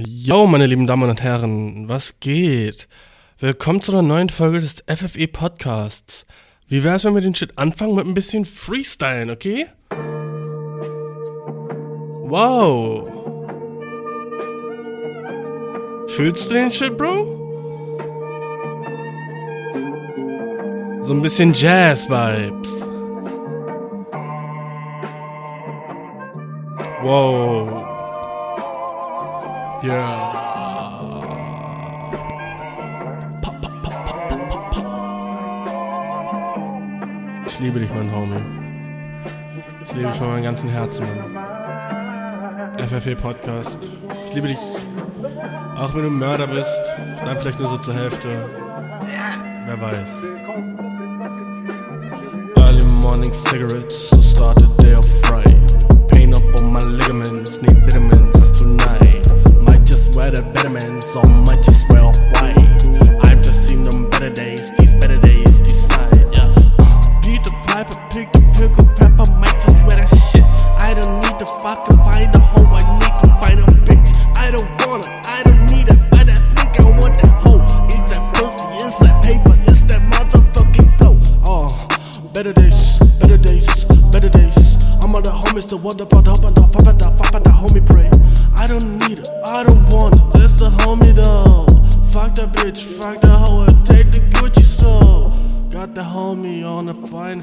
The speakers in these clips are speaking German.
Yo, meine lieben Damen und Herren, was geht? Willkommen zu einer neuen Folge des FFE Podcasts. Wie wär's, wenn wir den Shit anfangen mit ein bisschen Freestylen, okay? Wow. Fühlst du den Shit, Bro? So ein bisschen Jazz-Vibes. Wow. Ja. Pa, pa, pa. Ich liebe dich, mein Homie. Ich liebe dich von meinem ganzen Herzen, Mann. FFE Podcast. Ich liebe dich, auch wenn du ein Mörder bist. Dann vielleicht nur so zur Hälfte. Wer weiß. Early morning cigarettes to start the day of fright. Pain up on my ligaments, need vitamins. Might just wear the vitamins, or might just wear off white. I've just seen them better days, these better days decide. Yeah. Uh, Beat the pipe, pick the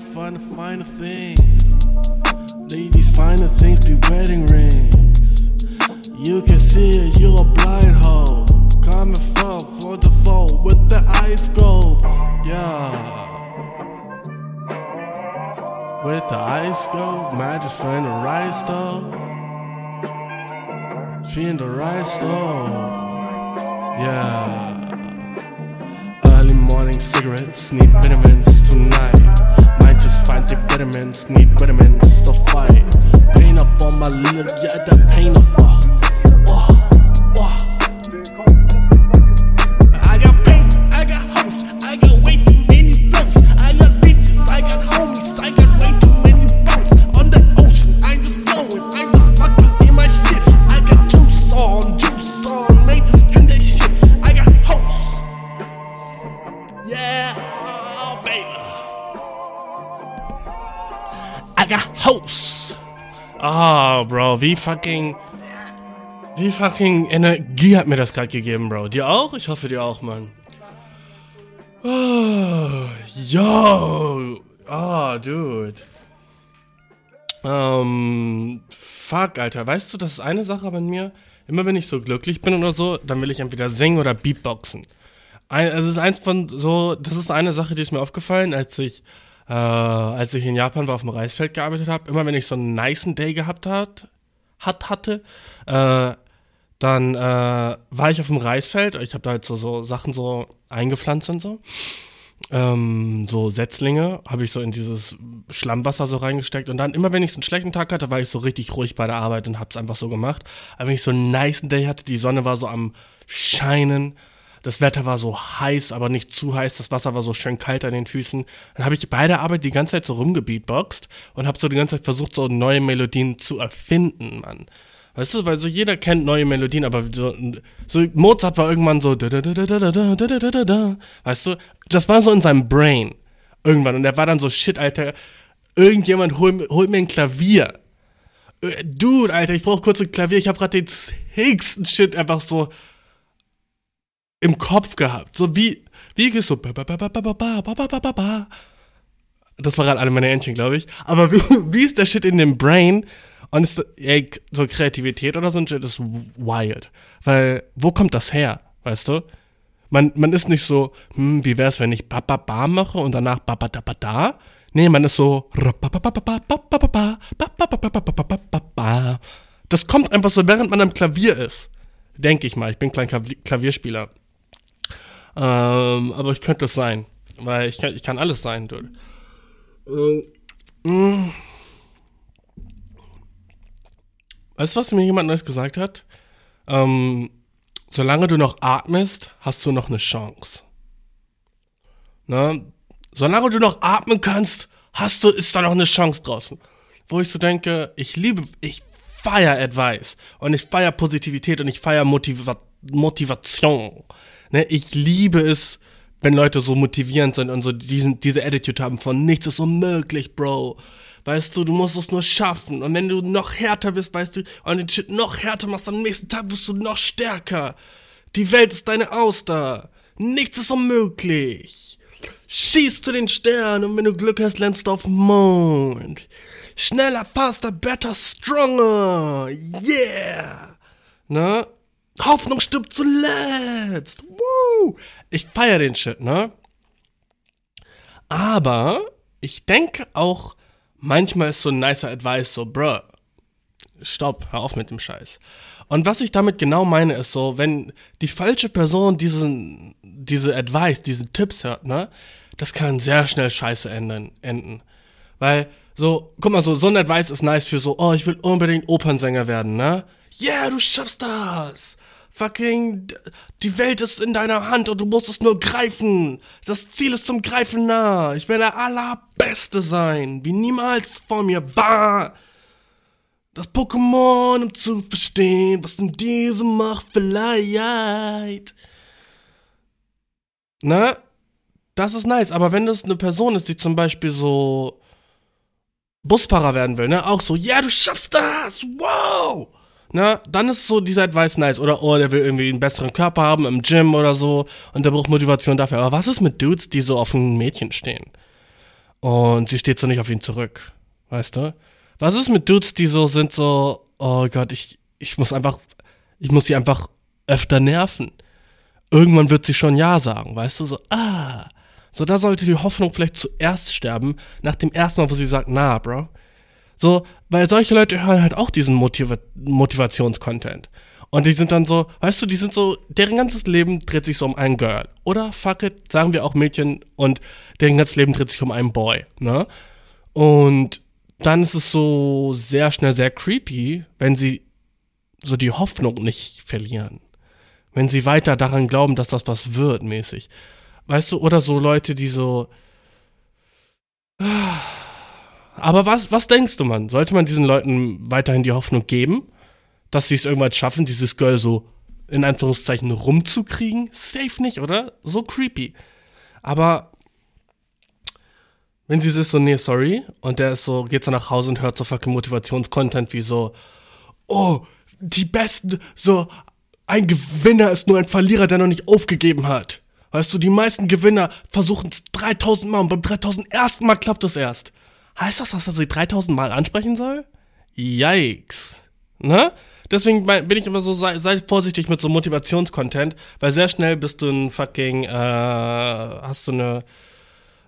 the fine, fine, finer things. Ladies, finer things be wedding rings. You can see it, you a blind hoe. Coming from for the foe with the eye scope. Yeah. With the eye scope, might just find the right stuff. Find the right stuff. Yeah. Morning cigarettes, need vitamins tonight. Might just find the vitamins, need vitamins wie fucking. Wie fucking Energie hat mir das gerade gegeben, Bro. Dir auch? Ich hoffe, dir auch, Mann. Oh, yo. Oh, dude. Ähm, fuck, Alter. Weißt du, das ist eine Sache bei mir. Immer wenn ich so glücklich bin oder so, dann will ich entweder singen oder Beatboxen. Ein, also es ist eins von so, das ist eine Sache, die ist mir aufgefallen, als ich, äh, als ich in Japan war, auf dem Reisfeld gearbeitet habe. Immer wenn ich so einen nicen Day gehabt hat, hat hatte, äh, dann äh, war ich auf dem Reisfeld. Ich habe da halt so, so Sachen so eingepflanzt und so. Ähm, so Setzlinge habe ich so in dieses Schlammwasser so reingesteckt und dann immer wenn ich so einen schlechten Tag hatte, war ich so richtig ruhig bei der Arbeit und habe es einfach so gemacht. Aber wenn ich so einen nicen Day hatte, die Sonne war so am scheinen, das Wetter war so heiß, aber nicht zu heiß. Das Wasser war so schön kalt an den Füßen. Dann habe ich bei der Arbeit die ganze Zeit so rumgebeatboxt und habe so die ganze Zeit versucht, so neue Melodien zu erfinden, Mann. Weißt du, weil so jeder kennt neue Melodien, aber so, so Mozart war irgendwann so, weißt du, das war so in seinem Brain irgendwann und er war dann so, shit, Alter, irgendjemand holt hol mir ein Klavier. Dude, Alter, ich brauche kurz ein Klavier, ich habe gerade den higsten Shit einfach so im Kopf gehabt. So wie, wie gehst so. Das war gerade alle meine Entchen, glaube ich. Aber wie, wie ist der Shit in dem Brain? Und ist, ey, so Kreativität oder so ein Shit ist wild. Weil, wo kommt das her? Weißt du? Man, man ist nicht so, hm, wie es, wenn ich ba ba ba mache und danach ba ba da ba da? Nee, man ist so Das kommt einfach so, während man am Klavier ist. Denke ich mal, ich bin klein Klavierspieler. Ähm, aber ich könnte es sein. Weil ich kann, ich kann alles sein, dude. Ähm, Weißt du, was mir jemand Neues gesagt hat? Ähm, solange du noch atmest, hast du noch eine Chance. Ne? Solange du noch atmen kannst, hast du, ist da noch eine Chance draußen. Wo ich so denke, ich liebe, ich feier Advice und ich feier Positivität und ich feier Motiva Motivation. Ne? Ich liebe es, wenn Leute so motivierend sind und so diesen, diese Attitude haben von nichts ist unmöglich, Bro. Weißt du, du musst es nur schaffen. Und wenn du noch härter bist, weißt du, und den Shit noch härter machst, am nächsten Tag wirst du noch stärker. Die Welt ist deine Auster. Nichts ist unmöglich. Schieß zu den Sternen und wenn du Glück hast, landest du auf dem Mond. Schneller, faster, better, stronger. Yeah. Ne? Hoffnung stirbt zuletzt. Woo. Ich feier den Shit, ne? Aber ich denke auch, manchmal ist so ein nicer Advice so, bruh, stopp, hör auf mit dem Scheiß. Und was ich damit genau meine, ist so, wenn die falsche Person diesen, diese Advice, diese Tipps hört, ne, das kann sehr schnell scheiße enden, enden. Weil, so, guck mal, so, so ein Advice ist nice für so, oh, ich will unbedingt Opernsänger werden, ne? Yeah, du schaffst das! Fucking, die Welt ist in deiner Hand und du musst es nur greifen. Das Ziel ist zum Greifen nah. Ich werde der Allerbeste sein, wie niemals vor mir war. Das Pokémon, um zu verstehen, was in diesem Macht verleiht. Ne? Das ist nice, aber wenn das eine Person ist, die zum Beispiel so Busfahrer werden will, ne? Auch so, ja, du schaffst das! Wow! Na, dann ist so dieser Advice nice. Oder, oh, der will irgendwie einen besseren Körper haben im Gym oder so und der braucht Motivation dafür. Aber was ist mit Dudes, die so auf ein Mädchen stehen? Und sie steht so nicht auf ihn zurück. Weißt du? Was ist mit Dudes, die so sind, so, oh Gott, ich, ich muss einfach, ich muss sie einfach öfter nerven. Irgendwann wird sie schon Ja sagen, weißt du? So, ah. So, da sollte die Hoffnung vielleicht zuerst sterben, nach dem ersten Mal, wo sie sagt, na, Bro, so, weil solche Leute hören halt auch diesen Motiva Motivationscontent. Und die sind dann so, weißt du, die sind so, deren ganzes Leben dreht sich so um ein Girl. Oder fuck it, sagen wir auch Mädchen und deren ganzes Leben dreht sich um einen Boy, ne? Und dann ist es so sehr schnell sehr creepy, wenn sie so die Hoffnung nicht verlieren. Wenn sie weiter daran glauben, dass das was wird, mäßig. Weißt du, oder so Leute, die so. Aber was, was denkst du, Mann? Sollte man diesen Leuten weiterhin die Hoffnung geben, dass sie es irgendwann schaffen, dieses Girl so in Anführungszeichen rumzukriegen? Safe nicht, oder? So creepy. Aber wenn sie ist so, nee, sorry, und der ist so, geht so nach Hause und hört so fucking Motivationscontent wie so, oh, die Besten, so, ein Gewinner ist nur ein Verlierer, der noch nicht aufgegeben hat. Weißt du, die meisten Gewinner versuchen es 3000 Mal und beim 3001. Mal klappt es erst. Heißt das, dass er sie 3000 Mal ansprechen soll? Yikes. Ne? Deswegen bin ich immer so, sei, sei vorsichtig mit so Motivationscontent, weil sehr schnell bist du ein fucking, äh, hast du eine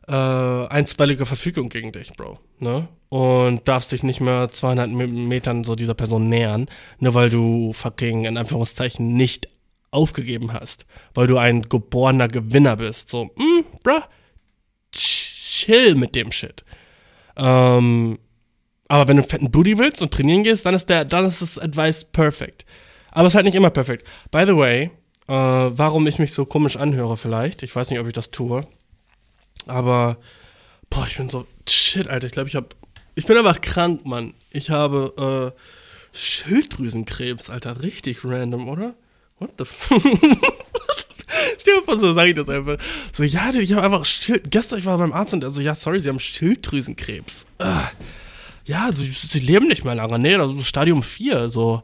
äh, einstweilige Verfügung gegen dich, Bro. Ne? Und darfst dich nicht mehr 200 Metern so dieser Person nähern, nur weil du fucking in Anführungszeichen nicht aufgegeben hast, weil du ein geborener Gewinner bist. So, mm, bruh, chill mit dem Shit. Ähm, aber wenn du einen fetten Booty willst und trainieren gehst, dann ist, der, dann ist das Advice perfekt. Aber es ist halt nicht immer perfekt. By the way, äh, warum ich mich so komisch anhöre vielleicht, ich weiß nicht, ob ich das tue, aber, boah, ich bin so, shit, Alter, ich glaube, ich habe, ich bin einfach krank, Mann. Ich habe, äh, Schilddrüsenkrebs, Alter, richtig random, oder? What the f Stell dir so sage ich das einfach. So, ja, ich habe einfach Schild Gestern, ich war beim Arzt und er so, ja, sorry, Sie haben Schilddrüsenkrebs. Ah. Ja, sie, sie, leben nicht mehr lange. Nee, das ist Stadium 4. So,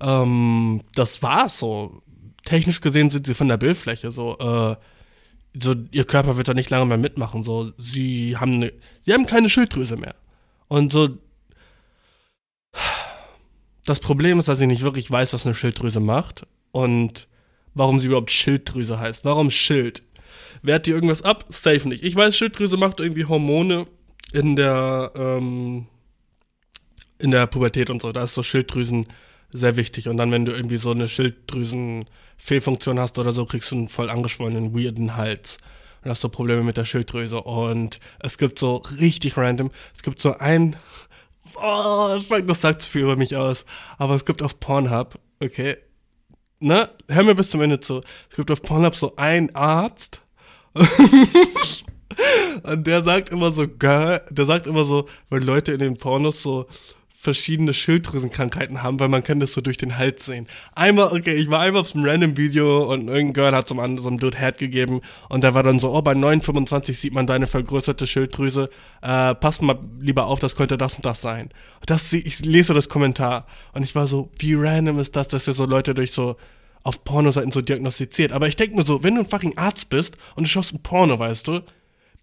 ähm, das war's so. Technisch gesehen sind sie von der Bildfläche so, äh, so, ihr Körper wird da nicht lange mehr mitmachen. So, sie haben ne, sie haben keine Schilddrüse mehr. Und so, das Problem ist, dass ich nicht wirklich weiß, was eine Schilddrüse macht. Und warum sie überhaupt Schilddrüse heißt. Warum Schild? Wehrt die irgendwas ab? Safe nicht. Ich weiß, Schilddrüse macht irgendwie Hormone in der, ähm, in der Pubertät und so. Da ist so Schilddrüsen sehr wichtig. Und dann, wenn du irgendwie so eine Schilddrüsenfehlfunktion hast oder so, kriegst du einen voll angeschwollenen, weirden Hals. Und hast so Probleme mit der Schilddrüse. Und es gibt so richtig random, es gibt so ein, oh, das sagt viel über mich aus. Aber es gibt auf Pornhub, okay, ne, hör mir bis zum Ende zu. Es gibt auf Pornhub so einen Arzt. und der sagt immer so, geil, der sagt immer so, wenn Leute in den Pornos so verschiedene Schilddrüsenkrankheiten haben, weil man kann das so durch den Hals sehen. Einmal, okay, ich war einmal auf einem random Video und irgendein Girl hat so einem Dude Head gegeben und der war dann so, oh, bei 9,25 sieht man deine vergrößerte Schilddrüse, äh, passt mal lieber auf, das könnte das und das sein. Das, ich lese so das Kommentar und ich war so, wie random ist das, dass ihr so Leute durch so auf Pornoseiten so diagnostiziert. Aber ich denke mir so, wenn du ein fucking Arzt bist und du schaust ein Porno, weißt du,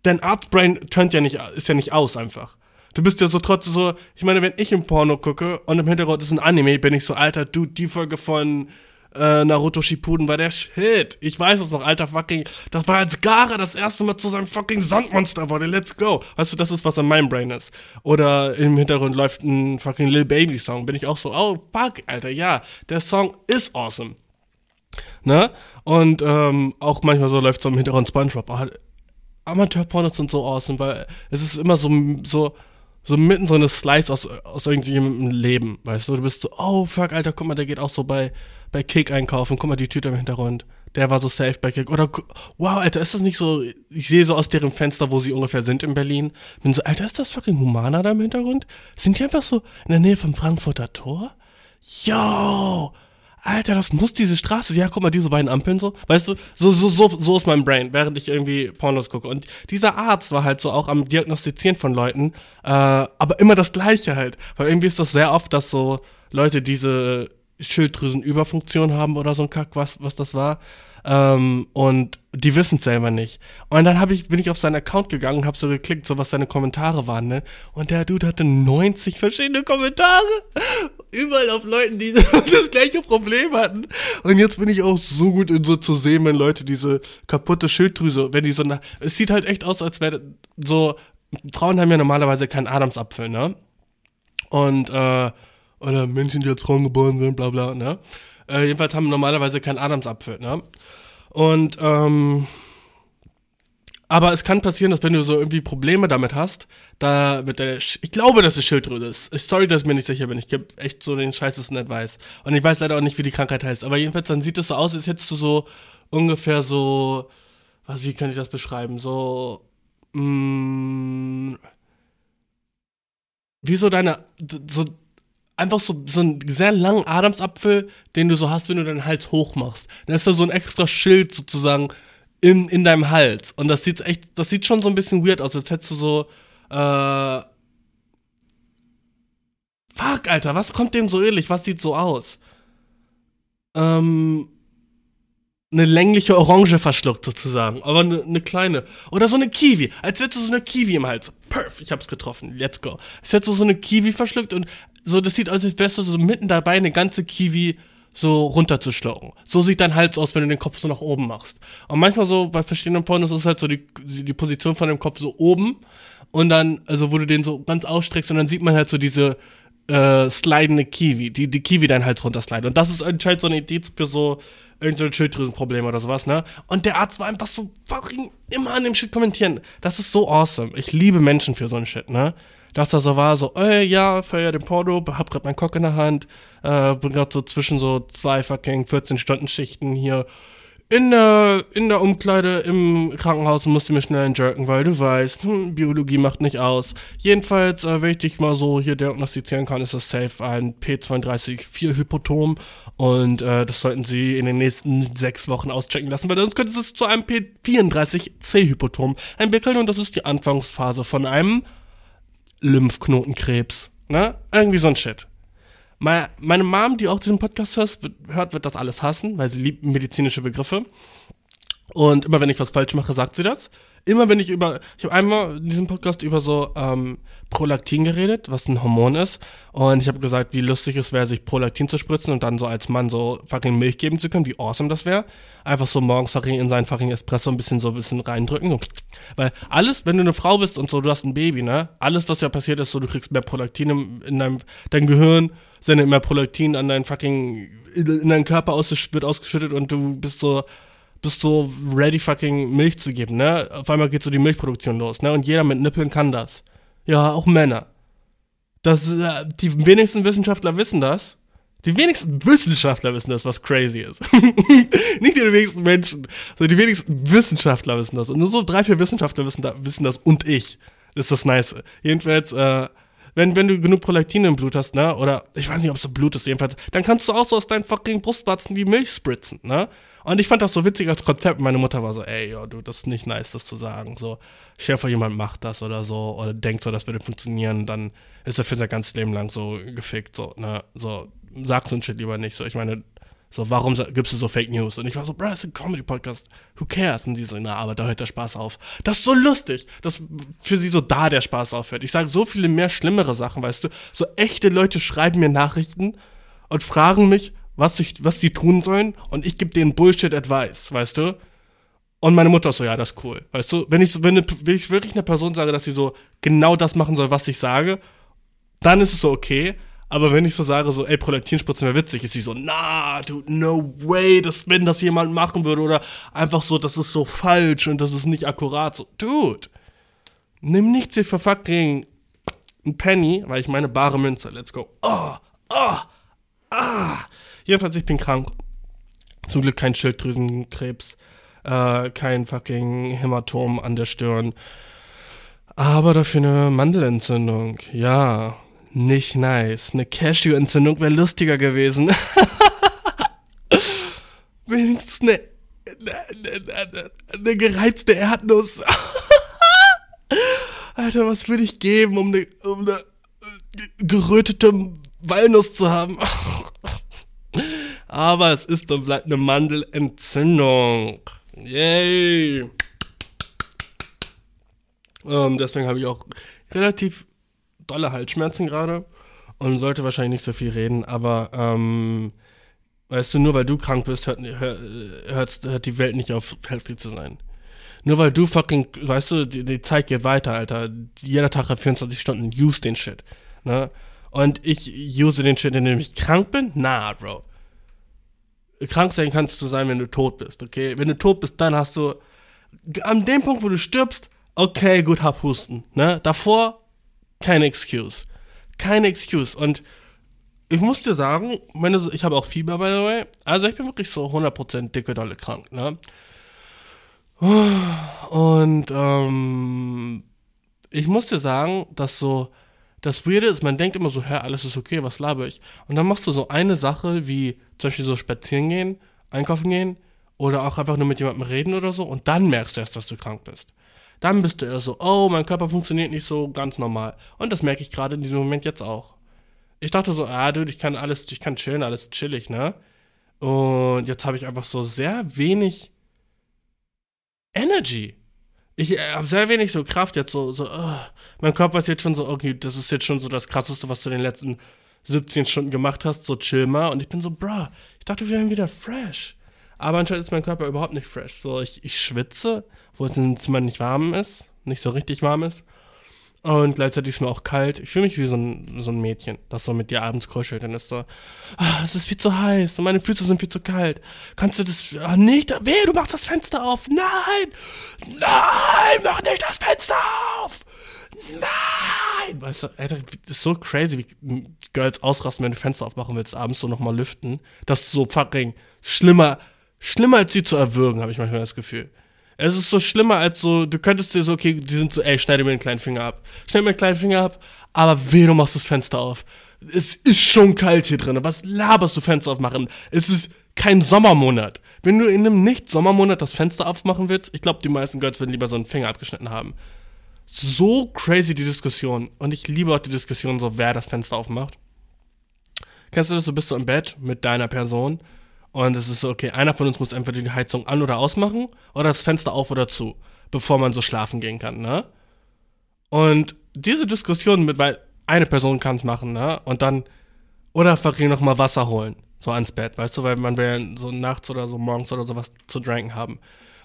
dein Arztbrain turnt ja nicht, ist ja nicht aus einfach. Du bist ja so trotzdem so, ich meine, wenn ich im Porno gucke und im Hintergrund ist ein Anime, bin ich so, Alter, du, die Folge von äh, Naruto Shippuden war der Shit. Ich weiß es noch, alter fucking, das war als Gara das erste Mal zu seinem fucking Sandmonster wurde, let's go. Weißt du, das ist, was in meinem Brain ist. Oder im Hintergrund läuft ein fucking Lil Baby Song, bin ich auch so, oh fuck, Alter, ja, der Song ist awesome. Ne? Und ähm, auch manchmal so läuft so im Hintergrund Spongebob. Oh, Amateurpornos sind so awesome, weil es ist immer so, so, so mitten so eine Slice aus, aus irgendjemandem Leben, weißt du? Du bist so, oh fuck, Alter, guck mal, der geht auch so bei, bei Kick einkaufen, guck mal die Tüte im Hintergrund. Der war so safe bei Kick. Oder, wow, Alter, ist das nicht so, ich sehe so aus deren Fenster, wo sie ungefähr sind in Berlin. Bin so, Alter, ist das fucking Humana da im Hintergrund? Sind die einfach so in der Nähe vom Frankfurter Tor? Yo! Alter, das muss diese Straße. Ja, guck mal, diese beiden Ampeln so. Weißt du, so, so, so, so ist mein Brain, während ich irgendwie Pornos gucke. Und dieser Arzt war halt so auch am Diagnostizieren von Leuten, äh, aber immer das Gleiche halt. Weil irgendwie ist das sehr oft, dass so Leute diese Schilddrüsenüberfunktion haben oder so ein Kack, was, was das war. Ähm, und die wissen es selber nicht. Und dann hab ich, bin ich auf seinen Account gegangen und habe so geklickt, so was seine Kommentare waren, ne? Und der Dude hatte 90 verschiedene Kommentare. Überall auf Leuten, die das gleiche Problem hatten. Und jetzt bin ich auch so gut in so zu sehen, wenn Leute diese kaputte Schilddrüse, wenn die so, na, es sieht halt echt aus, als wäre so, Frauen haben ja normalerweise keinen Adamsapfel, ne? Und, äh, oder Menschen, die als Frauen geboren sind, bla bla, ne? Äh, jedenfalls haben normalerweise keinen Adamsapfel, ne? Und, ähm, aber es kann passieren, dass wenn du so irgendwie Probleme damit hast, da mit der, Sch ich glaube, dass es Schilddrüse ist. Sorry, dass ich mir nicht sicher bin. Ich gebe echt so den scheißesten Advice. Und ich weiß leider auch nicht, wie die Krankheit heißt. Aber jedenfalls, dann sieht es so aus, als hättest du so ungefähr so, was, wie kann ich das beschreiben? So, mh, mm, wie so deine, so einfach so, so einen sehr langen Adamsapfel, den du so hast, wenn du deinen Hals hochmachst. Dann ist da so ein extra Schild sozusagen in, in deinem Hals. Und das sieht echt, das sieht schon so ein bisschen weird aus, als hättest du so, äh, Fuck, Alter, was kommt dem so ähnlich? Was sieht so aus? Ähm, eine längliche Orange verschluckt sozusagen, aber eine, eine, kleine. Oder so eine Kiwi, als hättest du so eine Kiwi im Hals. Perf, ich hab's getroffen, let's go. Als hättest du so eine Kiwi verschluckt und so, das sieht aus, als wärst du so mitten dabei, eine ganze Kiwi so runterzuschlucken. So sieht dein Hals aus, wenn du den Kopf so nach oben machst. Und manchmal so bei verschiedenen Pornos ist halt so die, die Position von dem Kopf so oben und dann, also wo du den so ganz ausstreckst und dann sieht man halt so diese äh, slidende Kiwi, die, die Kiwi deinen Hals runtersliden. Und das ist anscheinend so ein Indiz für so irgendein Schilddrüsenproblem oder sowas, ne? Und der Arzt war einfach so fucking immer an dem Shit kommentieren. Das ist so awesome. Ich liebe Menschen für so ein Shit, ne? Dass er so war, so, ey, ja, feier den Porno, hab grad meinen Cock in der Hand, äh, bin grad so zwischen so zwei fucking 14-Stunden-Schichten hier in der, in der Umkleide im Krankenhaus und musste mir schnell jerken, weil du weißt, hm, Biologie macht nicht aus. Jedenfalls, äh, wenn ich dich mal so hier diagnostizieren kann, ist das safe ein P32-4-Hypotom und äh, das sollten Sie in den nächsten sechs Wochen auschecken lassen, weil sonst könnte es zu einem P34-C-Hypotom entwickeln und das ist die Anfangsphase von einem Lymphknotenkrebs. Ne? Irgendwie so ein Shit. Meine Mom, die auch diesen Podcast hört, wird das alles hassen, weil sie liebt medizinische Begriffe. Und immer wenn ich was falsch mache, sagt sie das immer wenn ich über, ich habe einmal in diesem Podcast über so ähm, Prolaktin geredet, was ein Hormon ist. Und ich habe gesagt, wie lustig es wäre, sich Prolaktin zu spritzen und dann so als Mann so fucking Milch geben zu können, wie awesome das wäre. Einfach so morgens fucking in seinen fucking Espresso ein bisschen so ein bisschen reindrücken. So. Weil alles, wenn du eine Frau bist und so, du hast ein Baby, ne? Alles, was ja passiert ist, so du kriegst mehr Prolaktin in, in deinem dein Gehirn, sendet mehr Prolaktin an deinen fucking, in deinen Körper aus, wird ausgeschüttet und du bist so bist so ready fucking Milch zu geben, ne? Auf einmal geht so die Milchproduktion los, ne? Und jeder mit Nippeln kann das. Ja, auch Männer. Das, äh, die wenigsten Wissenschaftler wissen das. Die wenigsten Wissenschaftler wissen das, was crazy ist. Nicht die wenigsten Menschen, sondern die wenigsten Wissenschaftler wissen das. Und nur so drei, vier Wissenschaftler wissen, da, wissen das und ich. Ist das Nice. Jedenfalls, äh, wenn, wenn du genug Prolaktin im Blut hast, ne, oder ich weiß nicht, ob es so Blut ist, jedenfalls, dann kannst du auch so aus deinen fucking Brustwarzen die Milch spritzen, ne? Und ich fand das so witzig als Konzept. Meine Mutter war so, ey, yo, du, das ist nicht nice, das zu sagen. So, Schäfer, jemand macht das oder so, oder denkt so, das würde funktionieren, dann ist er für sein ganzes Leben lang so gefickt, so, ne? So, sag's und shit lieber nicht. So, ich meine, so, warum gibst du so Fake News? Und ich war so, bro, das ist ein Comedy-Podcast. Who cares? Und die so, na, aber da hört der Spaß auf. Das ist so lustig, dass für sie so da der Spaß aufhört. Ich sage so viele mehr schlimmere Sachen, weißt du? So echte Leute schreiben mir Nachrichten und fragen mich, was, ich, was sie tun sollen und ich gebe denen Bullshit-Advice, weißt du? Und meine Mutter ist so, ja, das ist cool. Weißt du, wenn ich, wenn, wenn ich wirklich einer Person sage, dass sie so genau das machen soll, was ich sage, dann ist es so okay. Aber wenn ich so sage, so, ey, Prolaktinspritzen wäre witzig, ist sie so, na, dude, no way, dass, wenn das jemand machen würde, oder einfach so, das ist so falsch und das ist nicht akkurat. So, dude, nimm nichts hier für fucking ein Penny, weil ich meine bare Münze, let's go. Oh, oh, ah. Jedenfalls, ich bin krank. Zum Glück kein Schilddrüsenkrebs, äh, kein fucking Hämatom an der Stirn. Aber dafür eine Mandelentzündung, ja nicht nice. Eine Cashew-Entzündung wäre lustiger gewesen. Wenigstens eine, eine, eine, gereizte Erdnuss. Alter, was würde ich geben, um eine, um eine gerötete Walnuss zu haben? Aber es ist und bleibt eine Mandelentzündung. Yay! Ähm, deswegen habe ich auch relativ dolle Halsschmerzen gerade und sollte wahrscheinlich nicht so viel reden, aber ähm, weißt du, nur weil du krank bist, hört, hört, hört die Welt nicht auf, healthy zu sein. Nur weil du fucking, weißt du, die, die Zeit geht weiter, Alter. Jeder Tag hat 24 Stunden, use den Shit. Ne? Und ich use den Shit, indem ich krank bin? Na, Bro. Krank sein kannst du sein, wenn du tot bist, okay? Wenn du tot bist, dann hast du, an dem Punkt, wo du stirbst, okay, gut, hab Husten, ne? Davor, keine Excuse. Keine Excuse. Und ich muss dir sagen, meine, ich habe auch Fieber, by the way. Also ich bin wirklich so 100% dicke, dolle krank, ne? Und ähm, ich muss dir sagen, dass so das Weirde ist, man denkt immer so, hä, alles ist okay, was laber ich? Und dann machst du so eine Sache wie zum Beispiel so spazieren gehen, einkaufen gehen oder auch einfach nur mit jemandem reden oder so und dann merkst du erst, dass du krank bist dann bist du eher so, oh, mein Körper funktioniert nicht so ganz normal. Und das merke ich gerade in diesem Moment jetzt auch. Ich dachte so, ah, dude, ich kann alles, ich kann chillen, alles chillig, ne? Und jetzt habe ich einfach so sehr wenig Energy. Ich äh, habe sehr wenig so Kraft jetzt so, so, oh. mein Körper ist jetzt schon so, okay, das ist jetzt schon so das Krasseste, was du in den letzten 17 Stunden gemacht hast, so chill mal. Und ich bin so, bruh, ich dachte, wir wären wieder fresh. Aber anscheinend ist mein Körper überhaupt nicht fresh. So, ich, ich schwitze, wo es im Zimmer nicht warm ist, nicht so richtig warm ist. Und gleichzeitig ist mir auch kalt. Ich fühle mich wie so ein, so ein Mädchen, das so mit dir abends kuschelt und ist so, ah, es ist viel zu heiß und meine Füße sind viel zu kalt. Kannst du das ah, nicht? Weh, du machst das Fenster auf. Nein! Nein, mach nicht das Fenster auf! Nein! Weißt du, ey, das ist so crazy, wie Girls ausrasten, wenn du Fenster aufmachen willst, abends so nochmal lüften. Das ist so fucking schlimmer, schlimmer als sie zu erwürgen, habe ich manchmal das Gefühl. Es ist so schlimmer als so, du könntest dir so, okay, die sind so, ey, schneide mir den kleinen Finger ab. Schneide mir den kleinen Finger ab, aber weh, du machst das Fenster auf. Es ist schon kalt hier drin. Was laberst du Fenster aufmachen? Es ist kein Sommermonat. Wenn du in einem Nicht-Sommermonat das Fenster aufmachen willst, ich glaube, die meisten Girls würden lieber so einen Finger abgeschnitten haben. So crazy die Diskussion. Und ich liebe auch die Diskussion, so wer das Fenster aufmacht. Kennst du das, so bist du im Bett mit deiner Person und es ist so, okay, einer von uns muss entweder die Heizung an- oder ausmachen oder das Fenster auf oder zu, bevor man so schlafen gehen kann, ne? Und diese Diskussion mit, weil eine Person kann es machen, ne? Und dann, oder verkriegen noch mal Wasser holen, so ans Bett, weißt du, weil man will so nachts oder so morgens oder sowas zu trinken haben.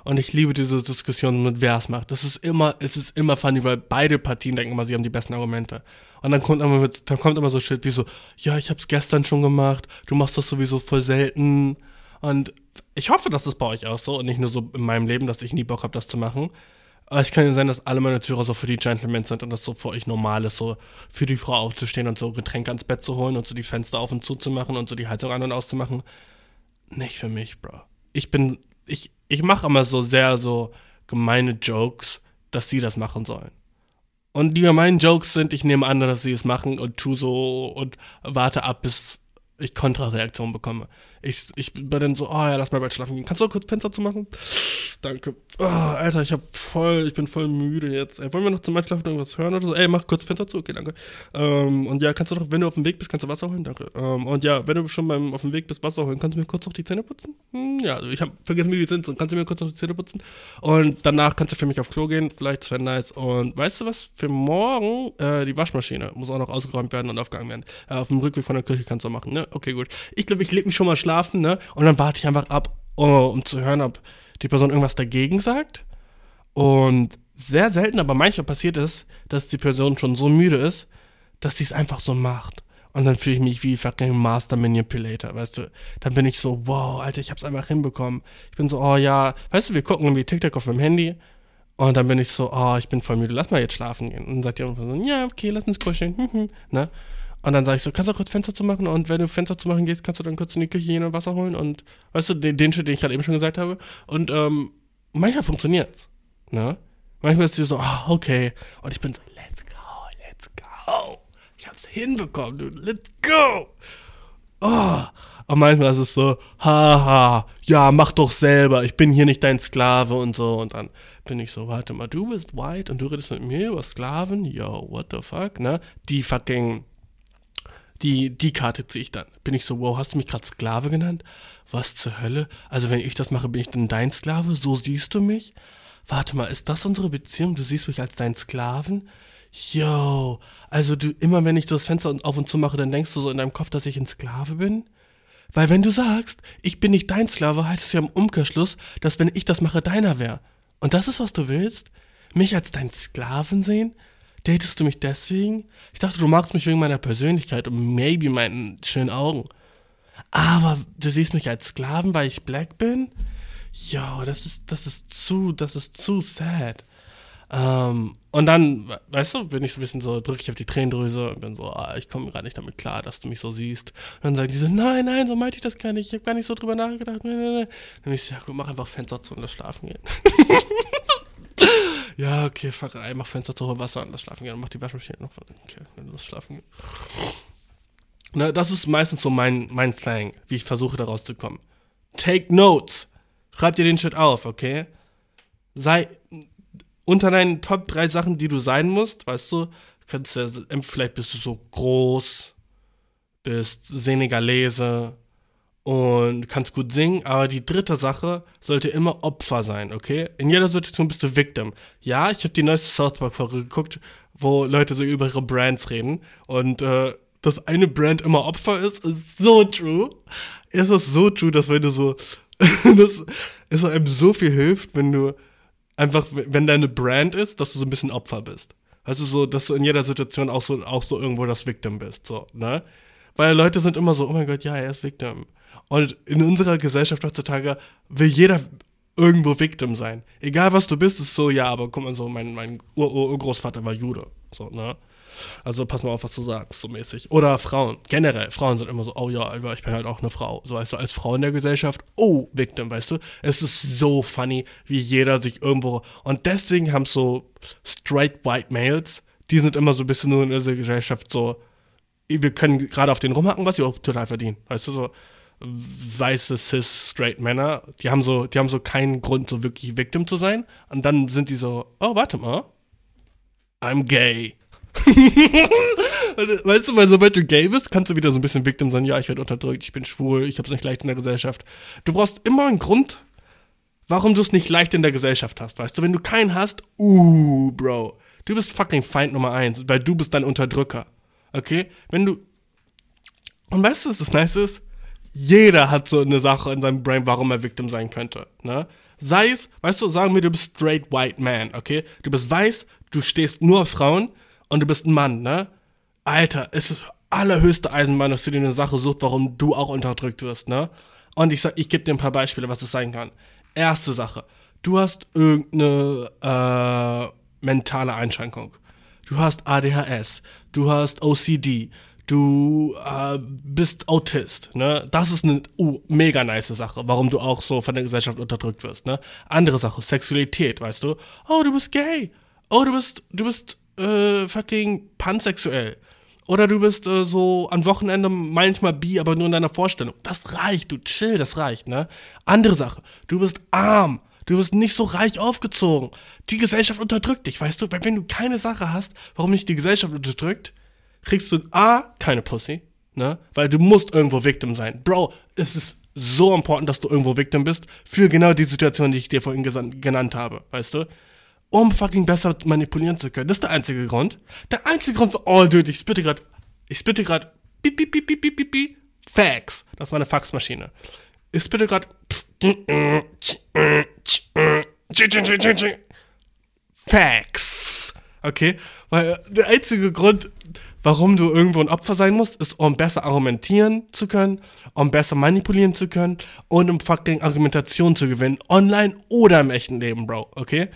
Und ich liebe diese Diskussion mit wer es macht. Das ist immer, es ist immer funny, weil beide Partien denken immer, sie haben die besten Argumente. Und dann kommt immer mit, dann kommt immer so Shit wie so, ja, ich hab's gestern schon gemacht, du machst das sowieso voll selten. Und ich hoffe, dass es bei euch auch so und nicht nur so in meinem Leben, dass ich nie Bock habe, das zu machen. Aber es kann ja sein, dass alle meine Türer so für die Gentlemen sind und das so für euch normal ist, so für die Frau aufzustehen und so Getränke ans Bett zu holen und so die Fenster auf und zu zu machen und so die Heizung an und auszumachen. Nicht für mich, Bro. Ich bin, ich, ich mache immer so sehr so gemeine Jokes, dass sie das machen sollen. Und die meinen Jokes sind, ich nehme an, dass sie es machen und tu so und warte ab, bis ich Kontrareaktion bekomme. Ich, ich bin dann so, oh ja, lass mal bald schlafen gehen. Kannst du auch kurz Fenster zu machen? Danke. Oh, Alter, ich hab voll, ich bin voll müde jetzt. Ey, wollen wir noch zum Einschlafen irgendwas hören oder so? Ey, mach kurz Fenster zu. Okay, danke. Ähm, und ja, kannst du doch, wenn du auf dem Weg bist, kannst du Wasser holen? Danke. Ähm, und ja, wenn du schon beim, auf dem Weg bist, Wasser holen, kannst du mir kurz noch die Zähne putzen? Hm, ja, also ich hab vergessen, wie die sind. Kannst du mir kurz noch die Zähne putzen? Und danach kannst du für mich auf Klo gehen. Vielleicht ist nice. Und weißt du was? Für morgen, äh, die Waschmaschine muss auch noch ausgeräumt werden und aufgehangen werden. Äh, auf dem Rückweg von der Küche kannst du machen, ne? Okay, gut. Ich glaube, ich leg mich schon mal schlafen, ne? Und dann warte ich einfach ab, oh, um zu hören, ob die Person irgendwas dagegen sagt. Und sehr selten, aber manchmal passiert es, dass die Person schon so müde ist, dass sie es einfach so macht. Und dann fühle ich mich wie fucking Master Manipulator, weißt du? Dann bin ich so, wow, Alter, ich hab's einfach hinbekommen. Ich bin so, oh ja, weißt du, wir gucken irgendwie TikTok auf meinem Handy. Und dann bin ich so, oh, ich bin voll müde, lass mal jetzt schlafen gehen. Und dann sagt die irgendwann so, ja, okay, lass uns kuscheln, ne? Und dann sage ich so, kannst du kurz Fenster zu machen? Und wenn du Fenster zu machen gehst, kannst du dann kurz in die Küche gehen und Wasser holen und, weißt du, den, den Shit, den ich gerade eben schon gesagt habe. Und ähm, manchmal funktioniert's, ne? Manchmal ist sie so, ah, oh, okay. Und ich bin so, let's go, let's go. Ich hab's hinbekommen, dude, let's go. Oh. Und manchmal ist es so, haha, ja, mach doch selber, ich bin hier nicht dein Sklave und so. Und dann bin ich so, warte mal, du bist white und du redest mit mir über Sklaven? Yo, what the fuck, ne? Die fucking die, die Karte ziehe ich dann. Bin ich so, wow, hast du mich gerade Sklave genannt? Was zur Hölle? Also wenn ich das mache, bin ich dann dein Sklave? So siehst du mich? Warte mal, ist das unsere Beziehung? Du siehst mich als deinen Sklaven? Yo, also du, immer wenn ich das Fenster auf und zu mache, dann denkst du so in deinem Kopf, dass ich ein Sklave bin? Weil wenn du sagst, ich bin nicht dein Sklave, heißt es ja im Umkehrschluss, dass wenn ich das mache, deiner wäre. Und das ist, was du willst? Mich als deinen Sklaven sehen? Datest du mich deswegen? Ich dachte, du magst mich wegen meiner Persönlichkeit und maybe meinen schönen Augen. Aber du siehst mich als Sklaven, weil ich black bin? Jo, das ist, das ist zu, das ist zu sad. Ähm, und dann, weißt du, bin ich so ein bisschen so, drücke ich auf die Tränendrüse und bin so, ah, ich komme gerade nicht damit klar, dass du mich so siehst. Und dann sagen die so, nein, nein, so meinte ich das gar nicht, ich habe gar nicht so drüber nachgedacht. Nein, nein, nein. Dann ich so, ja gut, mach einfach Fenster zu und lass schlafen gehen. ja, okay, fuck, ey, mach Fenster zu, hol Wasser und lass schlafen gehen. Mach die Waschmaschine noch. Okay, lass schlafen gehen. Ne, das ist meistens so mein, mein Thing, wie ich versuche, da rauszukommen. Take notes. Schreib dir den Shit auf, okay? Sei unter deinen Top 3 Sachen, die du sein musst, weißt du, kannst ja, vielleicht bist du so groß, bist Senegalese, und kannst gut singen, aber die dritte Sache sollte immer Opfer sein, okay? In jeder Situation bist du Victim. Ja, ich habe die neueste South Park-Folge geguckt, wo Leute so über ihre Brands reden und äh, dass eine Brand immer Opfer ist, ist so true. Es ist so true, dass wenn du so, dass es einem so viel hilft, wenn du einfach, wenn deine Brand ist, dass du so ein bisschen Opfer bist. Also so, dass du in jeder Situation auch so, auch so irgendwo das Victim bist, so, ne? Weil Leute sind immer so, oh mein Gott, ja, er ist Victim. Und in unserer Gesellschaft heutzutage will jeder irgendwo Victim sein. Egal was du bist, ist so, ja, aber guck mal so, mein, mein Urgroßvater war Jude. So, ne? Also pass mal auf, was du sagst, so mäßig. Oder Frauen, generell. Frauen sind immer so, oh ja, ich bin halt auch eine Frau. So, weißt du, als Frau in der Gesellschaft, oh, Victim, weißt du? Es ist so funny, wie jeder sich irgendwo. Und deswegen haben so straight white males, die sind immer so ein bisschen nur in dieser Gesellschaft so, wir können gerade auf den rumhacken, was sie auch total verdienen. Weißt du, so weiße cis straight Männer, die haben so, die haben so keinen Grund, so wirklich Victim zu sein. Und dann sind die so, oh, warte mal, I'm gay. weißt du, weil sobald du gay bist, kannst du wieder so ein bisschen Victim sein. Ja, ich werde unterdrückt, ich bin schwul, ich hab's nicht leicht in der Gesellschaft. Du brauchst immer einen Grund, warum du es nicht leicht in der Gesellschaft hast. Weißt du, wenn du keinen hast, uh, Bro, du bist fucking Feind Nummer eins, weil du bist dein Unterdrücker. Okay? Wenn du. Und weißt du, was das Nice ist? Jeder hat so eine Sache in seinem Brain, warum er Victim sein könnte. Ne? Sei es, weißt du, sagen wir, du bist straight white man, okay? Du bist weiß, du stehst nur auf Frauen und du bist ein Mann, ne? Alter, es ist allerhöchste Eisenbahn, dass du dir eine Sache suchst, warum du auch unterdrückt wirst, ne? Und ich sag, ich gebe dir ein paar Beispiele, was es sein kann. Erste Sache, du hast irgendeine äh, mentale Einschränkung. Du hast ADHS, du hast OCD, du äh, bist Autist, ne? Das ist eine uh, mega nice Sache, warum du auch so von der Gesellschaft unterdrückt wirst, ne? Andere Sache, Sexualität, weißt du? Oh, du bist gay. Oh, du bist, du bist äh, fucking pansexuell. Oder du bist äh, so am Wochenende manchmal bi, aber nur in deiner Vorstellung. Das reicht, du chill, das reicht, ne? Andere Sache, du bist arm. Du bist nicht so reich aufgezogen. Die Gesellschaft unterdrückt dich, weißt du? Weil wenn du keine Sache hast, warum nicht die Gesellschaft unterdrückt, kriegst du A, keine Pussy, ne? Weil du musst irgendwo Victim sein. Bro, es ist so important, dass du irgendwo Victim bist für genau die Situation, die ich dir vorhin genannt habe, weißt du? Um fucking besser manipulieren zu können. Das ist der einzige Grund. Der einzige Grund für, oh, dude, ich spitte gerade, ich spitte gerade, piep, piep, piep, piep, piep, piep, Fax. Das war eine Faxmaschine. Ich spitte gerade, Fax. Okay? Weil der einzige Grund, warum du irgendwo ein Opfer sein musst, ist, um besser argumentieren zu können, um besser manipulieren zu können und um fucking Argumentation zu gewinnen, online oder im echten Leben, Bro, okay?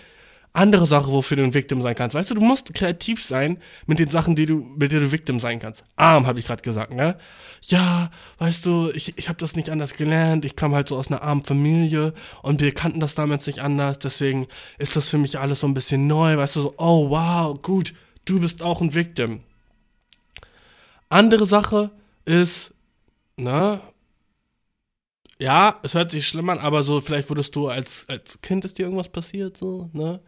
Andere Sache, wofür du ein Victim sein kannst. Weißt du, du musst kreativ sein mit den Sachen, die du, mit denen du Victim sein kannst. Arm, habe ich gerade gesagt, ne? Ja, weißt du, ich, ich habe das nicht anders gelernt. Ich kam halt so aus einer armen Familie und wir kannten das damals nicht anders. Deswegen ist das für mich alles so ein bisschen neu. Weißt du, so, oh wow, gut, du bist auch ein Victim. Andere Sache ist, ne? Ja, es hört sich schlimm an, aber so, vielleicht wurdest du als, als Kind, ist dir irgendwas passiert, so, ne?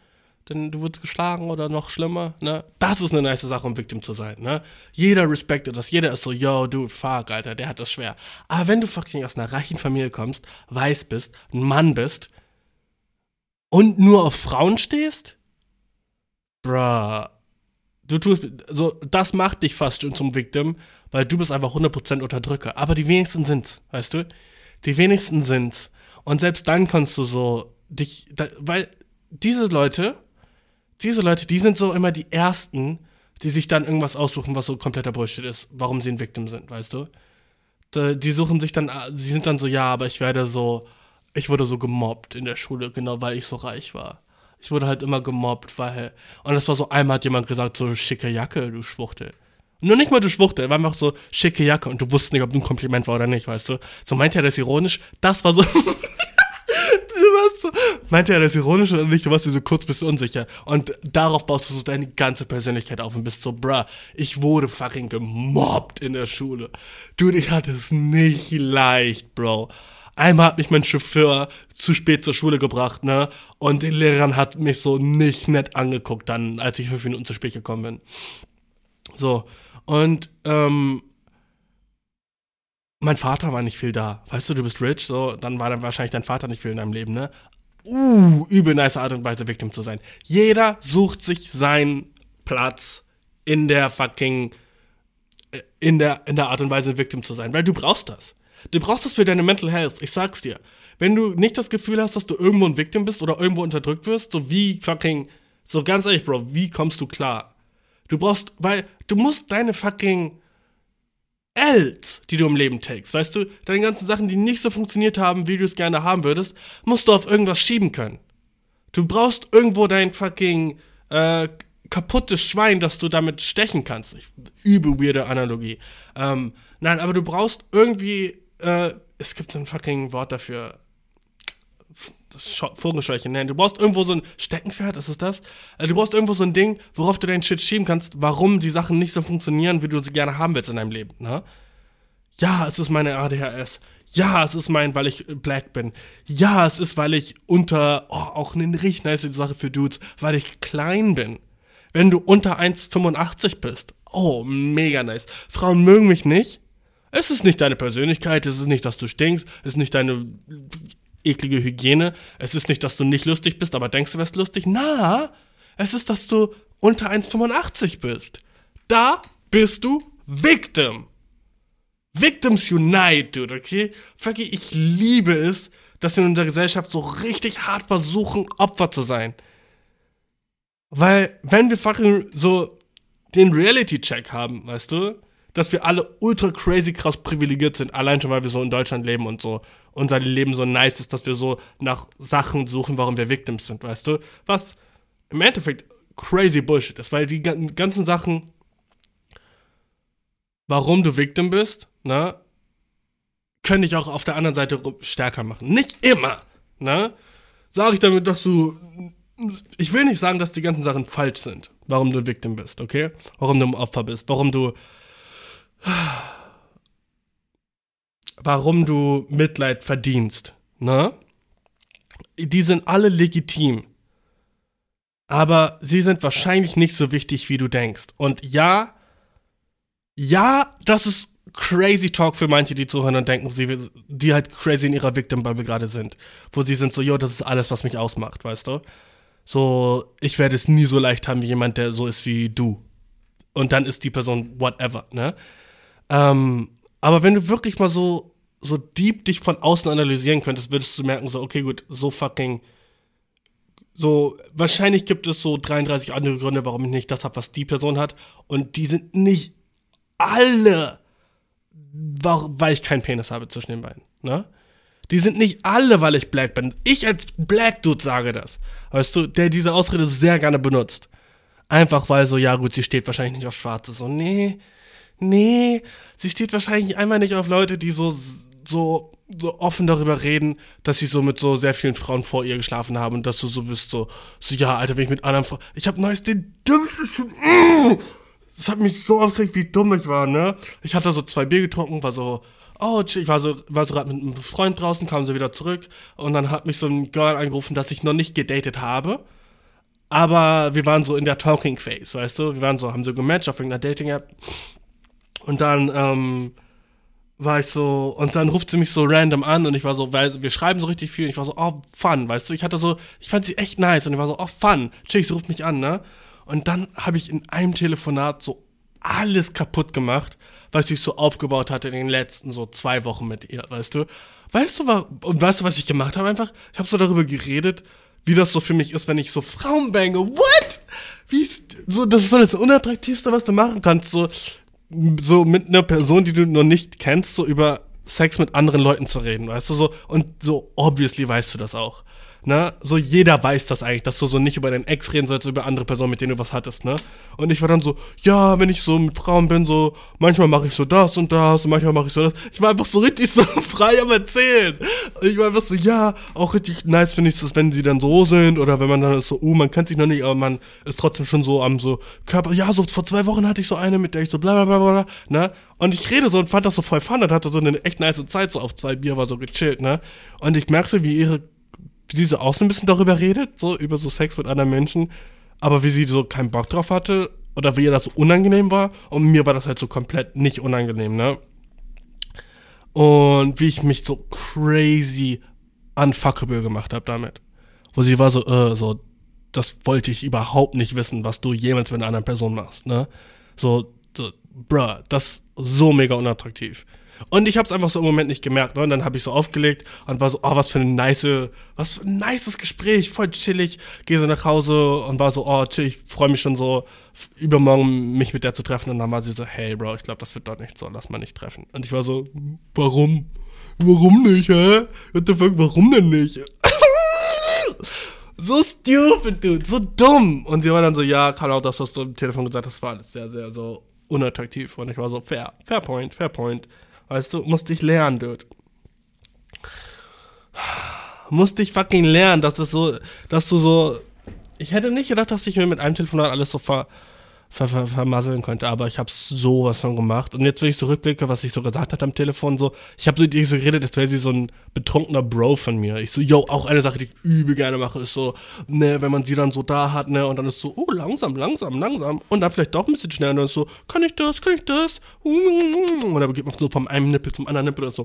Denn du wurdest geschlagen oder noch schlimmer, ne? Das ist eine nice Sache, um Victim zu sein, ne? Jeder respektet das, jeder ist so, yo, dude, fuck, Alter, der hat das schwer. Aber wenn du fucking aus einer reichen Familie kommst, weiß bist, ein Mann bist und nur auf Frauen stehst, bruh, du tust, so, das macht dich fast schon zum Victim, weil du bist einfach 100% Unterdrücker. Aber die wenigsten sind's, weißt du? Die wenigsten sind's. Und selbst dann kannst du so dich, da, weil diese Leute, diese Leute, die sind so immer die Ersten, die sich dann irgendwas aussuchen, was so kompletter Bullshit ist, warum sie ein Victim sind, weißt du? Die suchen sich dann, sie sind dann so, ja, aber ich werde so, ich wurde so gemobbt in der Schule, genau weil ich so reich war. Ich wurde halt immer gemobbt, weil. Und das war so, einmal hat jemand gesagt, so schicke Jacke, du Schwuchtel. Nur nicht mal du Schwuchtel, war einfach so schicke Jacke und du wusstest nicht, ob du ein Kompliment war oder nicht, weißt du. So meinte er das ironisch, das war so. so, meinte er das ironisch oder nicht, du warst dir so kurz bist unsicher. Und darauf baust du so deine ganze Persönlichkeit auf und bist so, bruh, ich wurde fucking gemobbt in der Schule. Dude, ich hatte es nicht leicht, Bro. Einmal hat mich mein Chauffeur zu spät zur Schule gebracht, ne? Und die Lehrerin hat mich so nicht nett angeguckt, dann, als ich fünf Minuten zu spät gekommen bin. So. Und, ähm, mein Vater war nicht viel da. Weißt du, du bist rich, so, dann war dann wahrscheinlich dein Vater nicht viel in deinem Leben, ne? Uh, übel nice Art und Weise, Victim zu sein. Jeder sucht sich seinen Platz in der fucking, äh, in der, in der Art und Weise, Victim zu sein, weil du brauchst das. Du brauchst das für deine Mental Health, ich sag's dir. Wenn du nicht das Gefühl hast, dass du irgendwo ein Victim bist oder irgendwo unterdrückt wirst, so wie fucking, so ganz ehrlich, Bro, wie kommst du klar? Du brauchst, weil du musst deine fucking Els, die du im Leben takest, weißt du, deine ganzen Sachen, die nicht so funktioniert haben, wie du es gerne haben würdest, musst du auf irgendwas schieben können. Du brauchst irgendwo dein fucking äh, kaputtes Schwein, das du damit stechen kannst. Ich, übel weirde Analogie. Ähm, nein, aber du brauchst irgendwie äh, es gibt so ein fucking Wort dafür. Vogelscheuche nennen. Du brauchst irgendwo so ein Steckenpferd, ist es das? Äh, du brauchst irgendwo so ein Ding, worauf du deinen Shit schieben kannst, warum die Sachen nicht so funktionieren, wie du sie gerne haben willst in deinem Leben, ne? Ja, es ist meine ADHS. Ja, es ist mein, weil ich black bin. Ja, es ist, weil ich unter, oh, auch eine richtig nice Sache für Dudes, weil ich klein bin. Wenn du unter 1,85 bist. Oh, mega nice. Frauen mögen mich nicht, es ist nicht deine Persönlichkeit, es ist nicht, dass du stinkst, es ist nicht deine eklige Hygiene, es ist nicht, dass du nicht lustig bist, aber denkst du wärst lustig. Na, es ist, dass du unter 1,85 bist. Da bist du Victim. Victims unite, dude, okay? Fucky, ich liebe es, dass wir in unserer Gesellschaft so richtig hart versuchen, Opfer zu sein. Weil, wenn wir fucking so den Reality-Check haben, weißt du, dass wir alle ultra crazy krass privilegiert sind, allein schon, weil wir so in Deutschland leben und so unser Leben so nice ist, dass wir so nach Sachen suchen, warum wir Victims sind, weißt du? Was im Endeffekt crazy Bullshit ist, weil die ganzen Sachen, warum du Victim bist, ne, können dich auch auf der anderen Seite stärker machen. Nicht immer, ne? Sage ich damit, dass du. Ich will nicht sagen, dass die ganzen Sachen falsch sind. warum du Victim bist, okay? Warum du ein Opfer bist, warum du warum du Mitleid verdienst, ne? Die sind alle legitim. Aber sie sind wahrscheinlich nicht so wichtig, wie du denkst. Und ja, ja, das ist crazy Talk für manche, die zuhören und denken, sie, die halt crazy in ihrer Victim Bubble gerade sind. Wo sie sind so, yo, das ist alles, was mich ausmacht, weißt du? So, ich werde es nie so leicht haben wie jemand, der so ist wie du. Und dann ist die Person whatever, ne? Ähm, aber wenn du wirklich mal so, so deep dich von außen analysieren könntest, würdest du merken, so, okay, gut, so fucking. So, wahrscheinlich gibt es so 33 andere Gründe, warum ich nicht das habe, was die Person hat. Und die sind nicht alle, weil ich keinen Penis habe zwischen den Beinen, ne? Die sind nicht alle, weil ich black bin. Ich als Black Dude sage das. Weißt du, der diese Ausrede sehr gerne benutzt. Einfach weil so, ja gut, sie steht wahrscheinlich nicht auf Schwarze. So, nee, nee, sie steht wahrscheinlich einmal nicht auf Leute, die so, so, so offen darüber reden, dass sie so mit so sehr vielen Frauen vor ihr geschlafen haben und dass du so bist, so, so ja, Alter, wenn ich mit anderen Frauen, ich hab neues den dümmsten, das hat mich so aufgeregt, wie dumm ich war, ne? Ich hatte so zwei Bier getrunken, war so, oh, ich war so, war so gerade mit einem Freund draußen, kam so wieder zurück und dann hat mich so ein Girl angerufen, dass ich noch nicht gedatet habe. Aber wir waren so in der Talking Phase, weißt du? Wir waren so, haben so gematcht auf irgendeiner Dating-App. Und dann ähm, war ich so, und dann ruft sie mich so random an und ich war so, weil wir schreiben so richtig viel und ich war so, oh, fun, weißt du? Ich hatte so, ich fand sie echt nice und ich war so, oh, fun. Chill, sie ruft mich an, ne? Und dann habe ich in einem Telefonat so alles kaputt gemacht, was ich so aufgebaut hatte in den letzten so zwei Wochen mit ihr, weißt du? Weißt du, was, und weißt du, was ich gemacht habe einfach? Ich habe so darüber geredet, wie das so für mich ist, wenn ich so Frauen bange. What? Wie ist, so, das ist so das Unattraktivste, was du machen kannst. So, so mit einer Person, die du noch nicht kennst, so über Sex mit anderen Leuten zu reden, weißt du so. Und so obviously weißt du das auch ne? So jeder weiß das eigentlich, dass du so nicht über deinen Ex reden sollst, über andere Personen, mit denen du was hattest, ne? Und ich war dann so, ja, wenn ich so mit Frauen bin, so, manchmal mache ich so das und das und manchmal mache ich so das. Ich war einfach so richtig so frei am Erzählen. Ich war einfach so, ja, auch richtig nice finde ich das, wenn sie dann so sind oder wenn man dann ist so, uh, man kennt sich noch nicht, aber man ist trotzdem schon so am so Körper, ja, so vor zwei Wochen hatte ich so eine, mit der ich so bla bla bla bla, ne? Und ich rede so und fand das so voll fun und hatte so eine echt nice Zeit, so auf zwei Bier war so gechillt, ne? Und ich merke so, wie ihre wie sie so auch so ein bisschen darüber redet, so über so Sex mit anderen Menschen, aber wie sie so keinen Bock drauf hatte oder wie ihr das so unangenehm war und mir war das halt so komplett nicht unangenehm, ne? Und wie ich mich so crazy unfuckable gemacht habe damit. Wo sie war so, äh, so, das wollte ich überhaupt nicht wissen, was du jemals mit einer anderen Person machst, ne? So, so bruh, das ist so mega unattraktiv. Und ich habe es einfach so im Moment nicht gemerkt. Ne? Und dann habe ich so aufgelegt und war so, oh, was für ein nice, was für ein nices Gespräch, voll chillig. Gehe so nach Hause und war so, oh, chill, ich freue mich schon so, übermorgen mich mit der zu treffen. Und dann war sie so, hey, Bro, ich glaube, das wird doch nicht so, lass mal nicht treffen. Und ich war so, warum? Warum nicht, hä? What the fuck, warum denn nicht? so stupid, dude, so dumm. Und sie war dann so, ja, kann auch das, was du im Telefon gesagt hast, war alles sehr, sehr so unattraktiv. Und ich war so, fair, fair point, fair point. Weißt du, musste ich lernen, dude. Musste ich fucking lernen, dass es so, dass du so. Ich hätte nicht gedacht, dass ich mir mit einem Telefonat alles so ver, ver, ver, vermasseln könnte, aber ich habe sowas von gemacht. Und jetzt, wenn ich zurückblicke, was ich so gesagt hat am Telefon, so, ich habe so ihr so geredet, als wäre sie so ein betrunkener Bro von mir. Ich so, yo, auch eine Sache, die ich übel gerne mache, ist so, ne, wenn man sie dann so da hat, ne, und dann ist so, oh, langsam, langsam, langsam. Und dann vielleicht doch ein bisschen schneller und dann ist so, kann ich das, kann ich das? Und dann geht man so von einem Nippel zum anderen Nippel und so,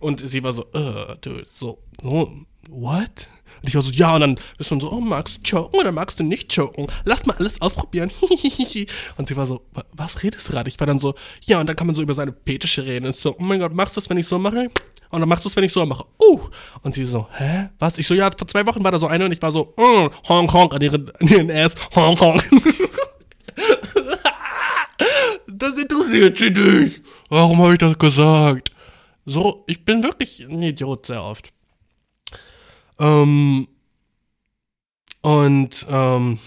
und sie war so, äh, dude, so, so, what? Und ich war so, ja, und dann ist man so, oh, magst du choken oder magst du nicht choken? Lass mal alles ausprobieren. und sie war so, was redest du gerade? Ich war dann so, ja, und dann kann man so über seine Fetische reden. Und so, oh mein Gott, machst du das, wenn ich so mache? Und dann machst du es, wenn ich so mache. Uh! Und sie so, hä? Was? Ich so, ja, vor zwei Wochen war da so eine und ich war so, mm, Hong Kong an ihren, ihren Ass, Hong Kong. das interessiert sie nicht. Warum habe ich das gesagt? So, ich bin wirklich ein Idiot sehr oft. Ähm, und ähm,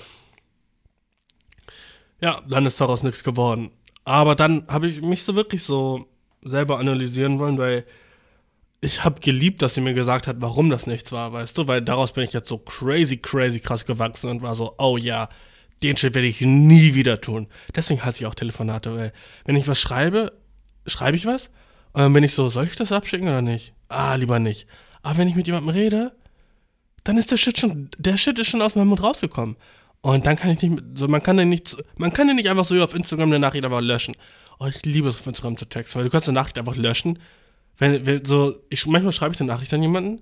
ja, dann ist daraus nichts geworden. Aber dann habe ich mich so wirklich so selber analysieren wollen, weil ich habe geliebt, dass sie mir gesagt hat, warum das nichts war, weißt du, weil daraus bin ich jetzt so crazy, crazy krass gewachsen und war so, oh ja, den Shit werde ich nie wieder tun. Deswegen hasse ich auch Telefonate, weil wenn ich was schreibe, schreibe ich was und dann bin ich so, soll ich das abschicken oder nicht? Ah, lieber nicht. Aber wenn ich mit jemandem rede, dann ist der Shit schon, der Shit ist schon aus meinem Mund rausgekommen. Und dann kann ich nicht, so, man kann den nicht, man kann den nicht einfach so auf Instagram eine Nachricht einfach löschen. Oh, ich liebe es auf Instagram zu texten, weil du kannst eine Nachricht einfach löschen. Wenn, wenn so, ich, manchmal schreibe ich eine Nachricht an jemanden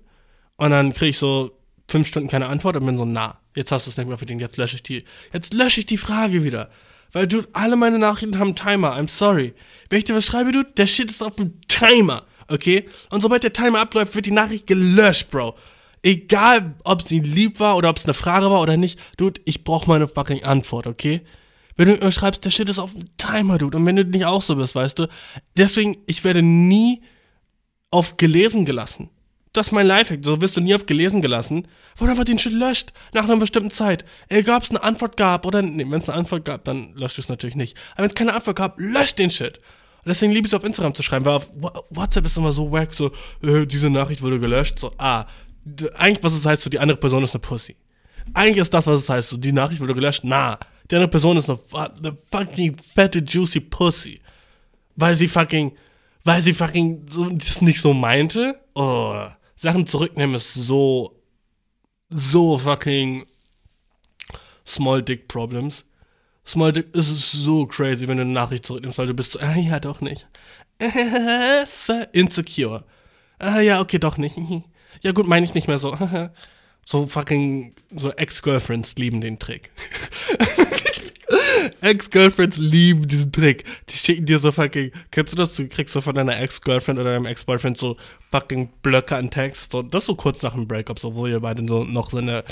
und dann kriege ich so fünf Stunden keine Antwort und bin so, na, jetzt hast du es nicht mehr verdient, jetzt lösche ich die, jetzt lösche ich die Frage wieder. Weil du, alle meine Nachrichten haben Timer, I'm sorry. Wenn ich dir was schreibe, du, der Shit ist auf dem Timer, okay? Und sobald der Timer abläuft, wird die Nachricht gelöscht, Bro. Egal, ob sie lieb war oder ob es eine Frage war oder nicht, dude, ich brauche meine fucking Antwort, okay? Wenn du mir schreibst, der Shit ist auf dem Timer, dude, und wenn du nicht auch so bist, weißt du, deswegen, ich werde nie auf gelesen gelassen. Das ist mein Lifehack. So wirst du nie auf gelesen gelassen, wo du einfach den Shit löscht nach einer bestimmten Zeit. Egal, ob es eine Antwort gab oder, nee, wenn es eine Antwort gab, dann löscht du es natürlich nicht. Aber wenn es keine Antwort gab, löscht den Shit. Und deswegen liebe ich es auf Instagram zu schreiben, weil auf WhatsApp ist immer so wack, so, äh, diese Nachricht wurde gelöscht, so, ah, eigentlich, was es heißt, so, die andere Person ist eine Pussy. Eigentlich ist das, was es heißt, so, die Nachricht wurde gelöscht, na, die andere Person ist eine, fucking fette, juicy Pussy. Weil sie fucking, weil sie fucking so, das nicht so meinte. Oh. Sachen zurücknehmen ist so, so fucking Small Dick Problems. Small Dick ist so crazy, wenn du eine Nachricht zurücknimmst, weil du bist so, ah, ja, doch nicht. Insecure. Ah, ja, okay, doch nicht. Ja, gut, meine ich nicht mehr so. so fucking, so Ex-Girlfriends lieben den Trick. Ex-Girlfriends lieben diesen Trick. Die schicken dir so fucking, kennst du das? Du kriegst so von deiner Ex-Girlfriend oder deinem Ex-Boyfriend so fucking Blöcke an Text. So, das so kurz nach dem Breakup, so, wo ihr beide so noch so eine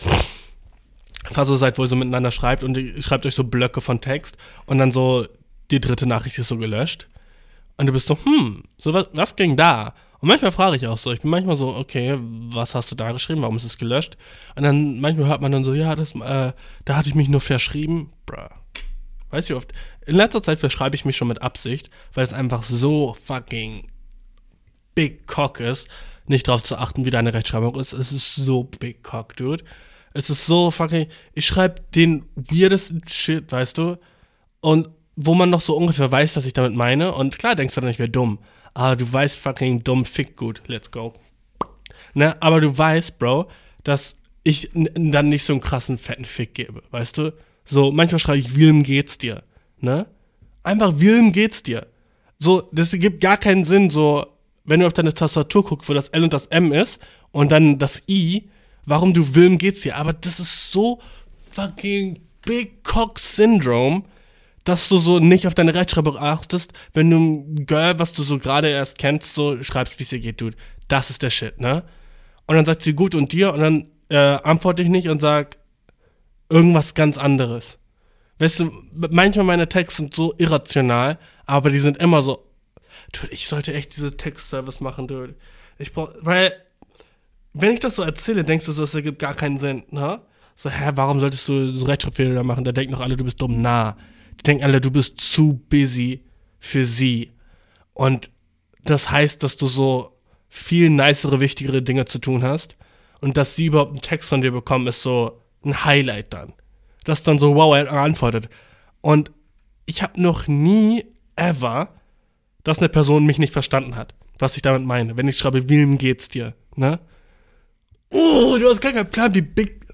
Phase seid, wo ihr so miteinander schreibt und ihr schreibt euch so Blöcke von Text und dann so die dritte Nachricht ist so gelöscht. Und du bist so, hm, so was, was ging da? Und manchmal frage ich auch so, ich bin manchmal so, okay, was hast du da geschrieben, warum ist es gelöscht? Und dann manchmal hört man dann so, ja, das, äh, da hatte ich mich nur verschrieben. Bruh. Weißt du oft? In letzter Zeit verschreibe ich mich schon mit Absicht, weil es einfach so fucking big cock ist, nicht darauf zu achten, wie deine Rechtschreibung ist. Es ist so big cock, dude. Es ist so fucking. Ich schreibe den weirdesten Shit, weißt du? Und wo man noch so ungefähr weiß, was ich damit meine. Und klar denkst du dann, ich wäre dumm. Aber du weißt fucking dumm, fick gut. Let's go. Ne? Aber du weißt, Bro, dass ich dann nicht so einen krassen fetten Fick gebe, weißt du? So, manchmal schreibe ich, Wilm geht's dir, ne? Einfach, Wilm geht's dir. So, das gibt gar keinen Sinn, so, wenn du auf deine Tastatur guckst, wo das L und das M ist und dann das I, warum du Wilm geht's dir. Aber das ist so fucking Big Cock Syndrome, dass du so nicht auf deine Rechtschreibung achtest, wenn du ein Girl, was du so gerade erst kennst, so schreibst, wie es dir geht, dude. Das ist der Shit, ne? Und dann sagt sie gut und dir und dann äh, antworte ich nicht und sag, irgendwas ganz anderes. Weißt du, manchmal meine Texte sind so irrational, aber die sind immer so, dude, ich sollte echt diese Textservice machen, dude. Ich brauch, weil, wenn ich das so erzähle, denkst du so, das ergibt gar keinen Sinn, ne? So, hä, warum solltest du so Rechtschreibfehler machen? Da denken doch alle, du bist dumm. Na, die denken alle, du bist zu busy für sie. Und das heißt, dass du so viel nicere, wichtigere Dinge zu tun hast. Und dass sie überhaupt einen Text von dir bekommen, ist so, ein Highlight dann. Das dann so, wow, er antwortet. Und ich habe noch nie, ever, dass eine Person mich nicht verstanden hat, was ich damit meine. Wenn ich schreibe, wie geht's dir, ne? Oh, du hast gar keinen Plan, wie big,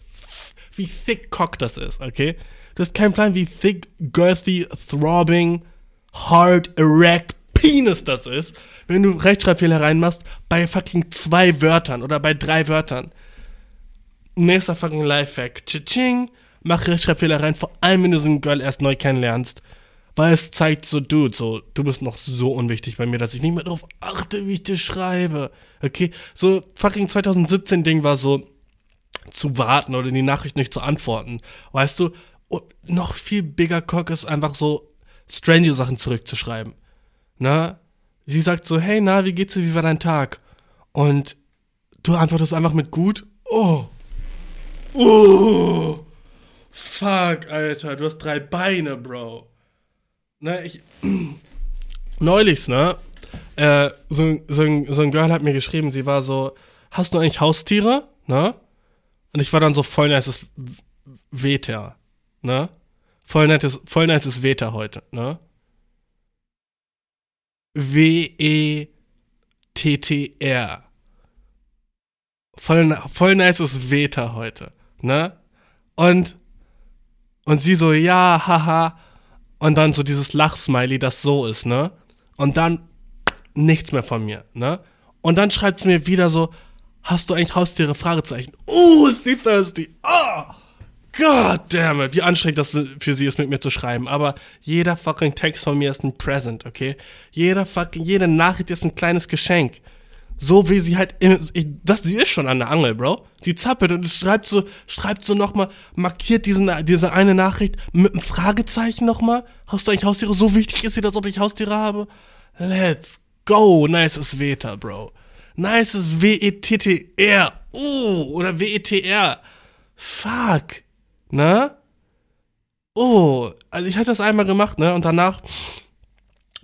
wie thick cock das ist, okay? Du hast keinen Plan, wie thick, girthy, throbbing, hard, erect, Penis das ist, wenn du Rechtschreibfehler reinmachst bei fucking zwei Wörtern oder bei drei Wörtern. Nächster fucking Lifehack. Tsching, mach Rechtschreibfehler rein, vor allem wenn du so ein Girl erst neu kennenlernst. Weil es zeigt so, dude, so, du bist noch so unwichtig bei mir, dass ich nicht mehr darauf achte, wie ich dir schreibe. Okay? So, fucking 2017-Ding war so, zu warten oder die Nachricht nicht zu antworten. Weißt du? Noch viel bigger Cock ist einfach so, strange Sachen zurückzuschreiben. Na? Sie sagt so, hey, na, wie geht's dir, wie war dein Tag? Und du antwortest einfach mit gut. Oh, Oh, fuck, Alter, du hast drei Beine, Bro. Ne, ich. Neulich, ne? Äh, so, so, so ein Girl hat mir geschrieben, sie war so, hast du eigentlich Haustiere? Ne? Und ich war dann so voll es weht ja. Ne? Voll nice, voll nice Wetter heute, ne? W-E-T-T-R. Voll, voll nice Wetter heute, ne? Und, und sie so, ja, haha. Und dann so dieses Lachsmiley, das so ist, ne? Und dann nichts mehr von mir, ne? Und dann schreibt sie mir wieder so, hast du eigentlich Haustiere? Fragezeichen. Uh, ist die thirsty. Ah! Oh. God damn it, wie anstrengend das für sie ist, mit mir zu schreiben. Aber jeder fucking Text von mir ist ein Present, okay? Jeder fucking, jede Nachricht ist ein kleines Geschenk. So wie sie halt, ich, das, sie ist schon an der Angel, Bro. Sie zappelt und schreibt so, schreibt so nochmal, markiert diesen, diese eine Nachricht mit einem Fragezeichen nochmal. Hast du eigentlich Haustiere? So wichtig ist sie, als ob ich Haustiere habe? Let's go. Nices Wetter, Bro. Nices W-E-T-T-R. Oh, oder W-E-T-R. Fuck. Ne? Oh, also ich hatte das einmal gemacht, ne? Und danach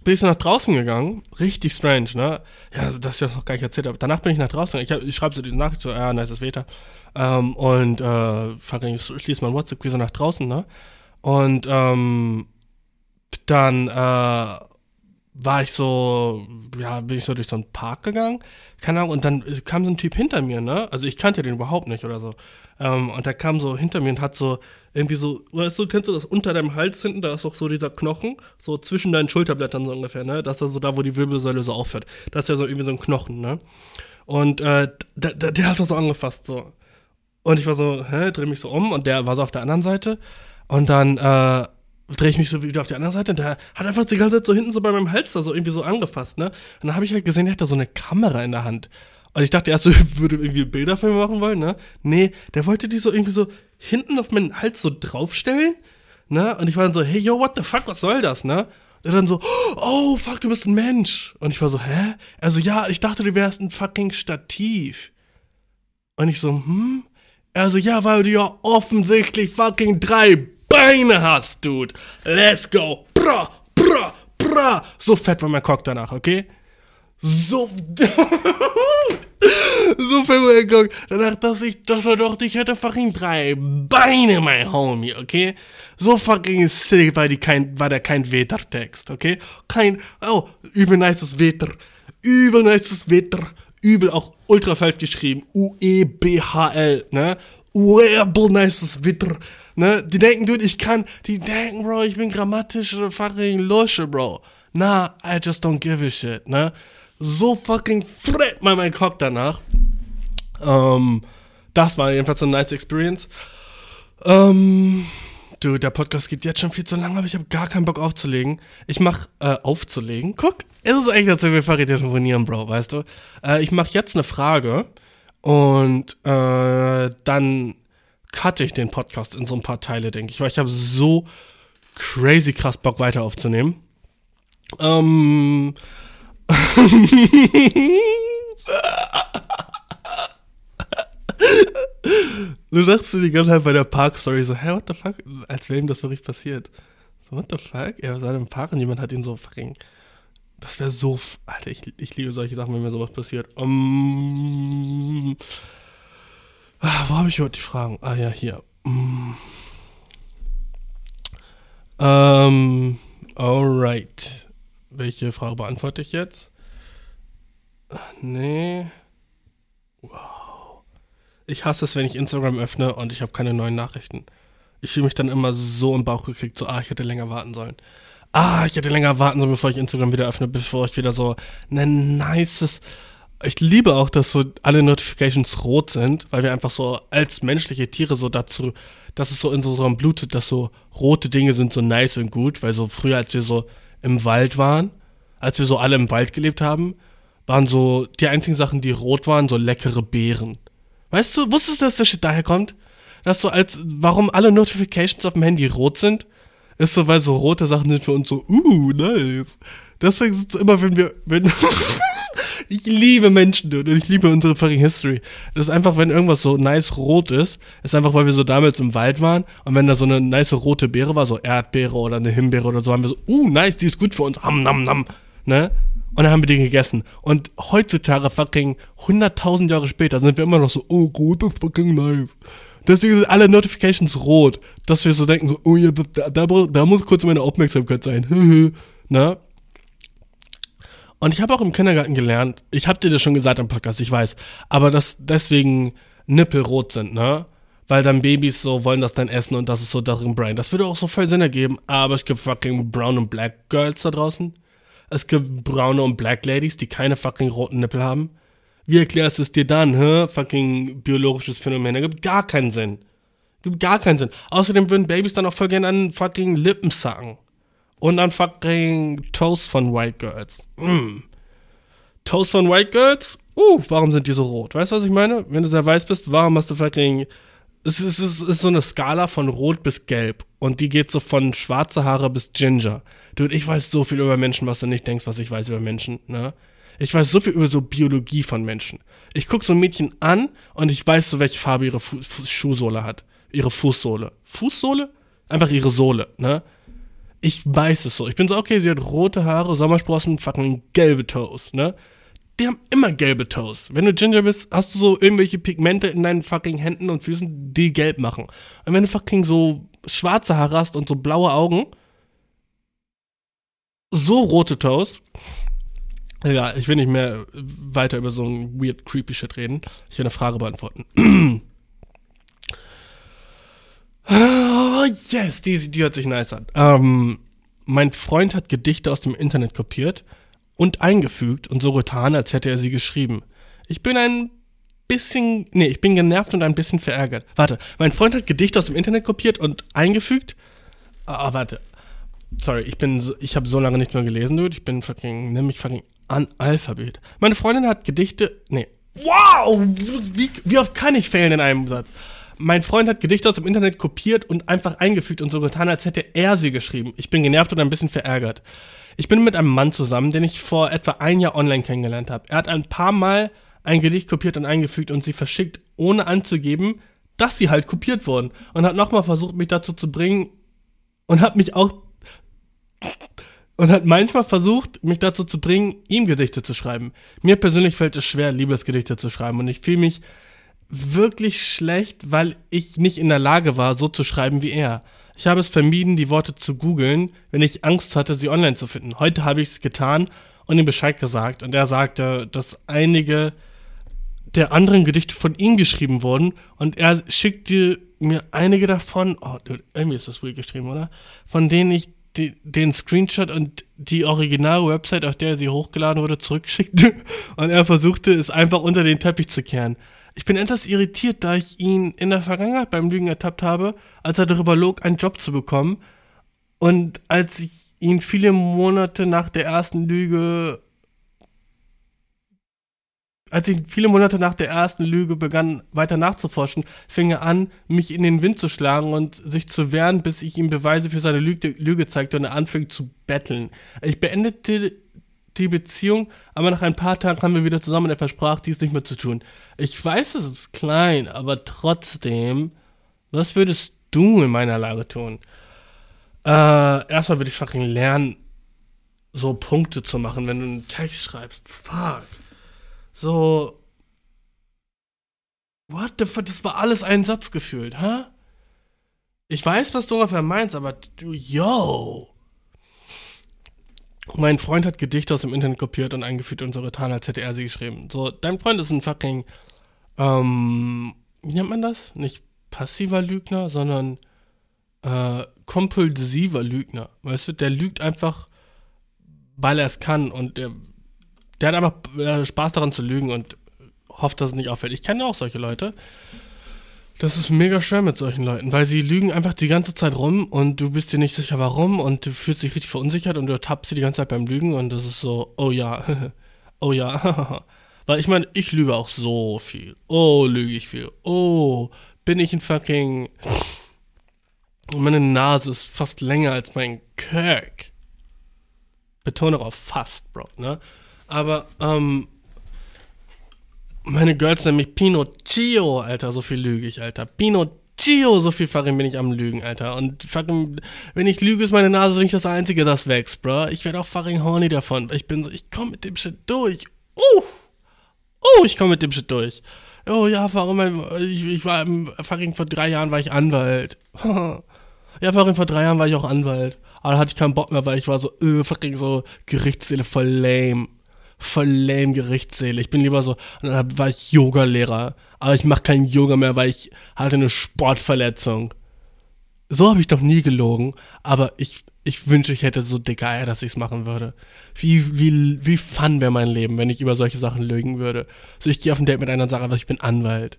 bin ich so nach draußen gegangen. Richtig strange, ne? Ja, das ist ja noch gar nicht erzählt, aber danach bin ich nach draußen gegangen. Ich, ich schreibe so diese Nachricht so, ja, nice Wetter. Ähm, und äh, ich schließe mein WhatsApp, gehe so nach draußen, ne? Und ähm, dann äh, war ich so, ja, bin ich so durch so einen Park gegangen, keine Ahnung, und dann kam so ein Typ hinter mir, ne? Also ich kannte den überhaupt nicht oder so. Ähm, und der kam so hinter mir und hat so irgendwie so, weißt du, kennst du das unter deinem Hals hinten, da ist doch so dieser Knochen, so zwischen deinen Schulterblättern so ungefähr, ne? Das ist so da, wo die Wirbelsäule so aufhört. Das ist ja so irgendwie so ein Knochen, ne? Und äh, der, der, der hat das so angefasst, so. Und ich war so, hä, dreh mich so um und der war so auf der anderen Seite. Und dann, äh, drehe ich mich so wieder auf die andere Seite und der hat einfach die ganze Zeit so hinten so bei meinem Hals da so irgendwie so angefasst, ne? Und dann habe ich halt gesehen, der hat da so eine Kamera in der Hand. Und ich dachte erst, so, würde irgendwie Bilder von mir machen wollen, ne? Nee, der wollte die so irgendwie so hinten auf meinen Hals so draufstellen, ne? Und ich war dann so, hey, yo, what the fuck, was soll das, ne? Und dann so, oh, fuck, du bist ein Mensch. Und ich war so, hä? Also ja, ich dachte, du wärst ein fucking Stativ. Und ich so, hm? Also ja, weil du ja offensichtlich fucking drei Beine hast, Dude. Let's go. Bra, bra, bra. So fett war mein Cock danach, okay? So. so viel geguckt. Danach, dass ich, dass er doch, ich hätte fucking drei Beine, mein Homie, okay? So fucking sick war, die kein, war der kein Wettertext, okay? Kein, oh, übel nices Wetter. Übel nices Wetter. Übel auch ultrafeld geschrieben. U-E-B-H-L, ne? Übel nices Wetter. Ne? Die denken, dude, ich kann, die denken, Bro, ich bin grammatisch fucking Lusche, Bro. Nah, I just don't give a shit, ne? so fucking fett mal mein Cock danach. Ähm, das war jedenfalls eine nice Experience. Ähm, du, der Podcast geht jetzt schon viel zu lang, aber ich habe gar keinen Bock aufzulegen. Ich mach, äh, aufzulegen? Guck, ist es als wenn wir Farid telefonieren, Bro, weißt du? Äh, ich mach jetzt eine Frage und äh, dann cutte ich den Podcast in so ein paar Teile, denke ich, weil ich habe so crazy krass Bock weiter aufzunehmen. Ähm, du dachtest die ganze Zeit bei der Park-Story so, hä, what the fuck? Als wäre ihm das wirklich passiert. So, what the fuck? Er war im Park und jemand hat ihn so verringen. Das wäre so. Alter, ich, ich liebe solche Sachen, wenn mir sowas passiert. Um, ah, wo habe ich heute die Fragen? Ah ja, hier. Um, ähm, alright. Welche Frage beantworte ich jetzt? Nee. Wow. Ich hasse es, wenn ich Instagram öffne und ich habe keine neuen Nachrichten. Ich fühle mich dann immer so im Bauch gekriegt, so, ah, ich hätte länger warten sollen. Ah, ich hätte länger warten sollen, bevor ich Instagram wieder öffne, bevor ich wieder so ein nices. Ich liebe auch, dass so alle Notifications rot sind, weil wir einfach so als menschliche Tiere so dazu, dass es so in unserem Blut, dass so rote Dinge sind so nice und gut, weil so früher, als wir so im Wald waren, als wir so alle im Wald gelebt haben, waren so die einzigen Sachen, die rot waren, so leckere Beeren. Weißt du, wusstest du, dass der Shit daher kommt? Dass so als, warum alle Notifications auf dem Handy rot sind? Ist so, weil so rote Sachen sind für uns so, uh, nice. Deswegen sind es immer, wenn wir, wenn, ich liebe Menschen, und ich liebe unsere fucking History. Das ist einfach, wenn irgendwas so nice rot ist, ist einfach, weil wir so damals im Wald waren und wenn da so eine nice rote Beere war, so Erdbeere oder eine Himbeere oder so, haben wir so, uh, nice, die ist gut für uns, ham, nam, nam, ne? Und dann haben wir die gegessen. Und heutzutage, fucking 100.000 Jahre später, sind wir immer noch so, oh, rot ist fucking nice. Deswegen sind alle Notifications rot, dass wir so denken, so, oh ja, da, da, da muss kurz meine Aufmerksamkeit sein. ne? Und ich habe auch im Kindergarten gelernt, ich habe dir das schon gesagt im Podcast, ich weiß, aber dass deswegen Nippel rot sind, ne? Weil dann Babys so wollen das dann essen und das ist so deren Brain. Das würde auch so voll Sinn ergeben, aber es gibt fucking Brown und Black Girls da draußen. Es gibt braune und Black Ladies, die keine fucking roten Nippel haben. Wie erklärst du es dir dann, hä? Fucking biologisches Phänomen. Das gibt gar keinen Sinn. Gibt gar keinen Sinn. Außerdem würden Babys dann auch voll gerne an fucking Lippen sacken. Und an fucking Toast von White Girls. Mm. Toast von White Girls? Uh, warum sind die so rot? Weißt du, was ich meine? Wenn du sehr weiß bist, warum hast du fucking. Es ist, es ist so eine Skala von rot bis gelb. Und die geht so von schwarze Haare bis Ginger. Dude, ich weiß so viel über Menschen, was du nicht denkst, was ich weiß über Menschen, ne? Ich weiß so viel über so Biologie von Menschen. Ich gucke so ein Mädchen an und ich weiß so, welche Farbe ihre Fu Fu Schuhsohle hat. Ihre Fußsohle. Fußsohle? Einfach ihre Sohle, ne? Ich weiß es so. Ich bin so, okay, sie hat rote Haare, Sommersprossen, fucking gelbe Toes, ne? Die haben immer gelbe Toes. Wenn du Ginger bist, hast du so irgendwelche Pigmente in deinen fucking Händen und Füßen, die gelb machen. Und wenn du fucking so schwarze Haare hast und so blaue Augen, so rote Toes, ja, ich will nicht mehr weiter über so ein weird, creepy Shit reden. Ich will eine Frage beantworten. oh, yes, die, die hört sich nice an. Ähm, mein Freund hat Gedichte aus dem Internet kopiert und eingefügt und so getan, als hätte er sie geschrieben. Ich bin ein bisschen, nee, ich bin genervt und ein bisschen verärgert. Warte, mein Freund hat Gedichte aus dem Internet kopiert und eingefügt. Ah, oh, warte. Sorry, ich bin, so, ich habe so lange nicht mehr gelesen, dude. Ich bin fucking, nimm mich fucking Analphabet. Meine Freundin hat Gedichte. Nee. Wow! Wie, wie oft kann ich fehlen in einem Satz? Mein Freund hat Gedichte aus dem Internet kopiert und einfach eingefügt und so getan, als hätte er sie geschrieben. Ich bin genervt und ein bisschen verärgert. Ich bin mit einem Mann zusammen, den ich vor etwa ein Jahr online kennengelernt habe. Er hat ein paar Mal ein Gedicht kopiert und eingefügt und sie verschickt, ohne anzugeben, dass sie halt kopiert wurden. Und hat nochmal versucht, mich dazu zu bringen und hat mich auch und hat manchmal versucht, mich dazu zu bringen, ihm Gedichte zu schreiben. Mir persönlich fällt es schwer, Liebesgedichte zu schreiben und ich fühle mich wirklich schlecht, weil ich nicht in der Lage war, so zu schreiben wie er. Ich habe es vermieden, die Worte zu googeln, wenn ich Angst hatte, sie online zu finden. Heute habe ich es getan und ihm Bescheid gesagt und er sagte, dass einige der anderen Gedichte von ihm geschrieben wurden und er schickte mir einige davon, oh, irgendwie ist das ruhig geschrieben, oder? Von denen ich die, den Screenshot und die Original-Website, auf der sie hochgeladen wurde, zurückschickte und er versuchte, es einfach unter den Teppich zu kehren. Ich bin etwas irritiert, da ich ihn in der Vergangenheit beim Lügen ertappt habe, als er darüber log, einen Job zu bekommen. Und als ich ihn viele Monate nach der ersten Lüge als ich viele Monate nach der ersten Lüge begann, weiter nachzuforschen, fing er an, mich in den Wind zu schlagen und sich zu wehren, bis ich ihm Beweise für seine Lüge, Lüge zeigte und er anfing zu betteln. Ich beendete die Beziehung, aber nach ein paar Tagen kamen wir wieder zusammen und er versprach, dies nicht mehr zu tun. Ich weiß, es ist klein, aber trotzdem, was würdest du in meiner Lage tun? Äh, erstmal würde ich fucking lernen, so Punkte zu machen, wenn du einen Text schreibst. Fuck. So. What the fuck? Das war alles ein Satz gefühlt, hä? Ich weiß, was du ungefähr meinst, aber du, yo. Mein Freund hat Gedichte aus dem Internet kopiert und eingeführt und so getan, als hätte er sie geschrieben. So, dein Freund ist ein fucking, ähm, wie nennt man das? Nicht passiver Lügner, sondern äh, kompulsiver Lügner. Weißt du, der lügt einfach, weil er es kann und der der hat einfach äh, Spaß daran zu lügen und hofft, dass es nicht auffällt. Ich kenne auch solche Leute. Das ist mega schwer mit solchen Leuten, weil sie lügen einfach die ganze Zeit rum und du bist dir nicht sicher warum und du fühlst dich richtig verunsichert und du tappst sie die ganze Zeit beim Lügen und das ist so, oh ja, oh ja. weil ich meine, ich lüge auch so viel. Oh, lüge ich viel. Oh, bin ich ein fucking. Meine Nase ist fast länger als mein Kirk. Betone auf fast, Bro, ne? Aber, ähm, meine Girls nennen mich Pinocchio, Alter. So viel lüge ich, Alter. Pinocchio. So viel fucking bin ich am Lügen, Alter. Und fucking, wenn ich lüge, ist meine Nase nicht das Einzige, das wächst, bro. Ich werde auch fucking horny davon. Ich bin so, ich komme mit dem Shit durch. Uh! Oh, ich komme mit dem Shit durch. Oh ja, warum? Ich, ich war fucking vor drei Jahren war ich Anwalt. ja, fucking vor drei Jahren war ich auch Anwalt. Aber da hatte ich keinen Bock mehr, weil ich war so, öh, fucking so Gerichtsseele voll lame. Voll lame Gerichtsseele. Ich bin lieber so, und dann war ich Yoga-Lehrer. Aber ich mache keinen Yoga mehr, weil ich hatte eine Sportverletzung. So habe ich doch nie gelogen. Aber ich, ich wünsche, ich hätte so dicke Eier, dass ich es machen würde. Wie, wie, wie fun wäre mein Leben, wenn ich über solche Sachen lügen würde. So, ich gehe auf ein Date mit einer und sage einfach, ich bin Anwalt.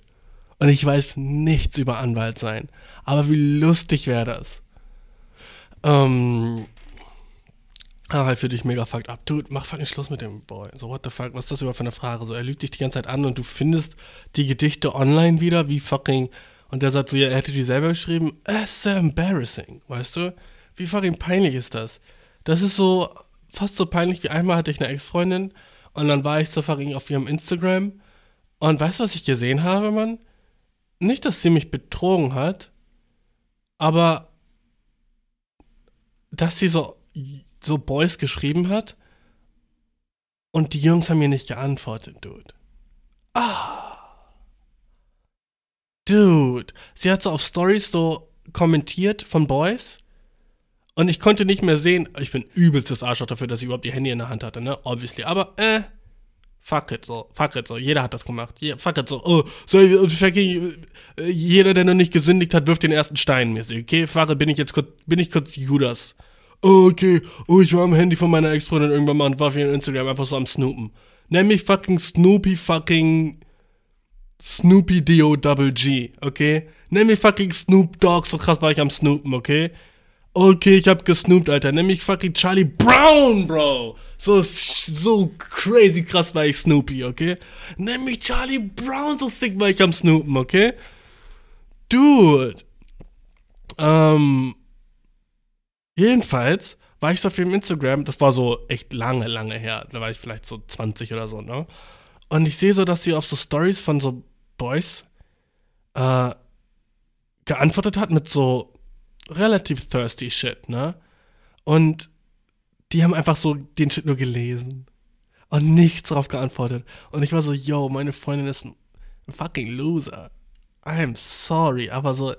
Und ich weiß nichts über Anwalt sein. Aber wie lustig wäre das? Ähm, aber halt für dich mega fucked up. Dude, mach fucking Schluss mit dem Boy. So, what the fuck, was ist das überhaupt für eine Frage? So, er lügt dich die ganze Zeit an und du findest die Gedichte online wieder, wie fucking. Und der sagt so, ja, er hätte die selber geschrieben. It's so embarrassing, weißt du? Wie fucking peinlich ist das? Das ist so, fast so peinlich wie einmal hatte ich eine Ex-Freundin und dann war ich so fucking auf ihrem Instagram und weißt du, was ich gesehen habe, Mann? Nicht, dass sie mich betrogen hat, aber dass sie so, so Boys geschrieben hat und die Jungs haben mir nicht geantwortet, Dude. Ah. Dude. Sie hat so auf Stories so kommentiert von Boys und ich konnte nicht mehr sehen, ich bin übelstes Arschloch dafür, dass ich überhaupt ihr Handy in der Hand hatte, ne? Obviously. Aber, äh, fuck it so, fuck it so. Jeder hat das gemacht. Yeah, fuck it so. Oh, so, fucking, jeder, der noch nicht gesündigt hat, wirft den ersten Stein mäßig. Okay, fuck it, bin ich jetzt kurz, bin ich kurz Judas oh, okay, oh, ich war am Handy von meiner Ex-Freundin irgendwann mal und war auf ihrem Instagram einfach so am Snoopen. Nenn mich fucking Snoopy fucking Snoopy Dio Double G, okay? Nenn mich fucking Snoop Dogg, so krass war ich am Snoopen, okay? Okay, ich hab gesnoopt, Alter. Nenn mich fucking Charlie Brown, Bro. So, so crazy krass war ich Snoopy, okay? Nenn mich Charlie Brown, so sick war ich am Snoopen, okay? Dude. Ähm, Jedenfalls war ich so auf ihrem Instagram, das war so echt lange, lange her, da war ich vielleicht so 20 oder so, ne? Und ich sehe so, dass sie auf so Stories von so Boys äh, geantwortet hat mit so relativ thirsty Shit, ne? Und die haben einfach so den Shit nur gelesen und nichts darauf geantwortet. Und ich war so, yo, meine Freundin ist ein fucking Loser. I'm sorry, aber so,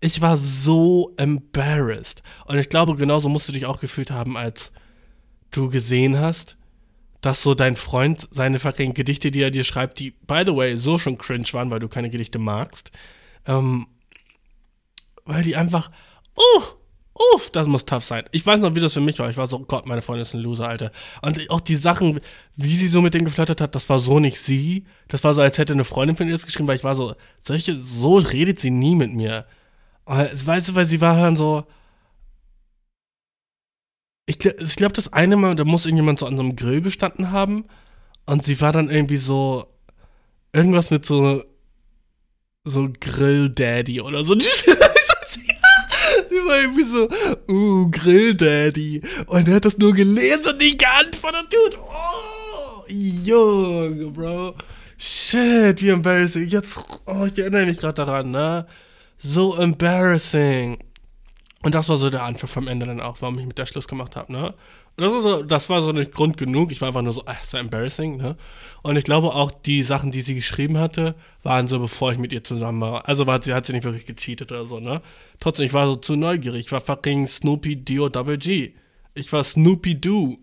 ich war so embarrassed. Und ich glaube, genauso musst du dich auch gefühlt haben, als du gesehen hast, dass so dein Freund seine fucking Gedichte, die er dir schreibt, die, by the way, so schon cringe waren, weil du keine Gedichte magst, ähm, weil die einfach, uh, uff, das muss tough sein. Ich weiß noch, wie das für mich war. Ich war so, Gott, meine Freundin ist ein Loser, Alter. Und auch die Sachen, wie sie so mit denen geflattert hat, das war so nicht sie. Das war so, als hätte eine Freundin von ihr das geschrieben, weil ich war so, solche, so redet sie nie mit mir. Weißt du, weil sie war dann so. Ich, ich glaube, das eine Mal, da muss irgendjemand so an so einem Grill gestanden haben und sie war dann irgendwie so. Irgendwas mit so. So Grill-Daddy oder so. sie war irgendwie so, uh, Grill-Daddy. Und er hat das nur gelesen und nicht geantwortet, Dude. Oh, Junge, Bro. Shit, wie embarrassing. Jetzt, oh, ich erinnere mich gerade daran, ne? So embarrassing. Und das war so der Anfang vom Ende dann auch, warum ich mit der Schluss gemacht habe, ne? Und das war, so, das war so nicht Grund genug. Ich war einfach nur so, ach, so embarrassing, ne? Und ich glaube auch, die Sachen, die sie geschrieben hatte, waren so, bevor ich mit ihr zusammen war. Also war, sie hat sie nicht wirklich gecheatet oder so, ne? Trotzdem, ich war so zu neugierig. Ich war fucking Snoopy Dio Double G. Ich war Snoopy Doo.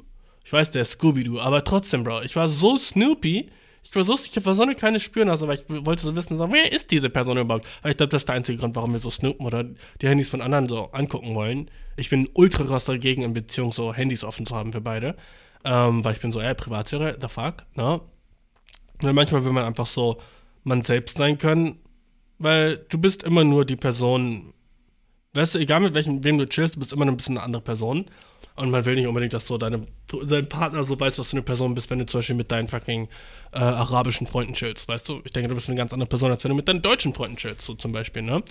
Ich weiß, der Scooby-Doo, aber trotzdem, Bro. Ich war so Snoopy, ich so, ich war so eine kleine Spürnase, weil ich wollte so wissen, so, wer ist diese Person überhaupt? Weil ich glaube, das ist der einzige Grund, warum wir so snoopen oder die Handys von anderen so angucken wollen. Ich bin ultra krass dagegen, in Beziehung so Handys offen zu haben für beide. Ähm, weil ich bin so, ey, Privatsphäre, the fuck, ne? Weil manchmal will man einfach so man selbst sein können, weil du bist immer nur die Person, weißt du, egal mit welchem, wem du chillst, du bist immer ein bisschen eine andere Person. Und man will nicht unbedingt, dass so deine, dein Partner so weiß, was du eine Person bist, wenn du zum Beispiel mit deinen fucking äh, arabischen Freunden chillst, weißt du? Ich denke, du bist eine ganz andere Person, als wenn du mit deinen deutschen Freunden chillst, so zum Beispiel, ne?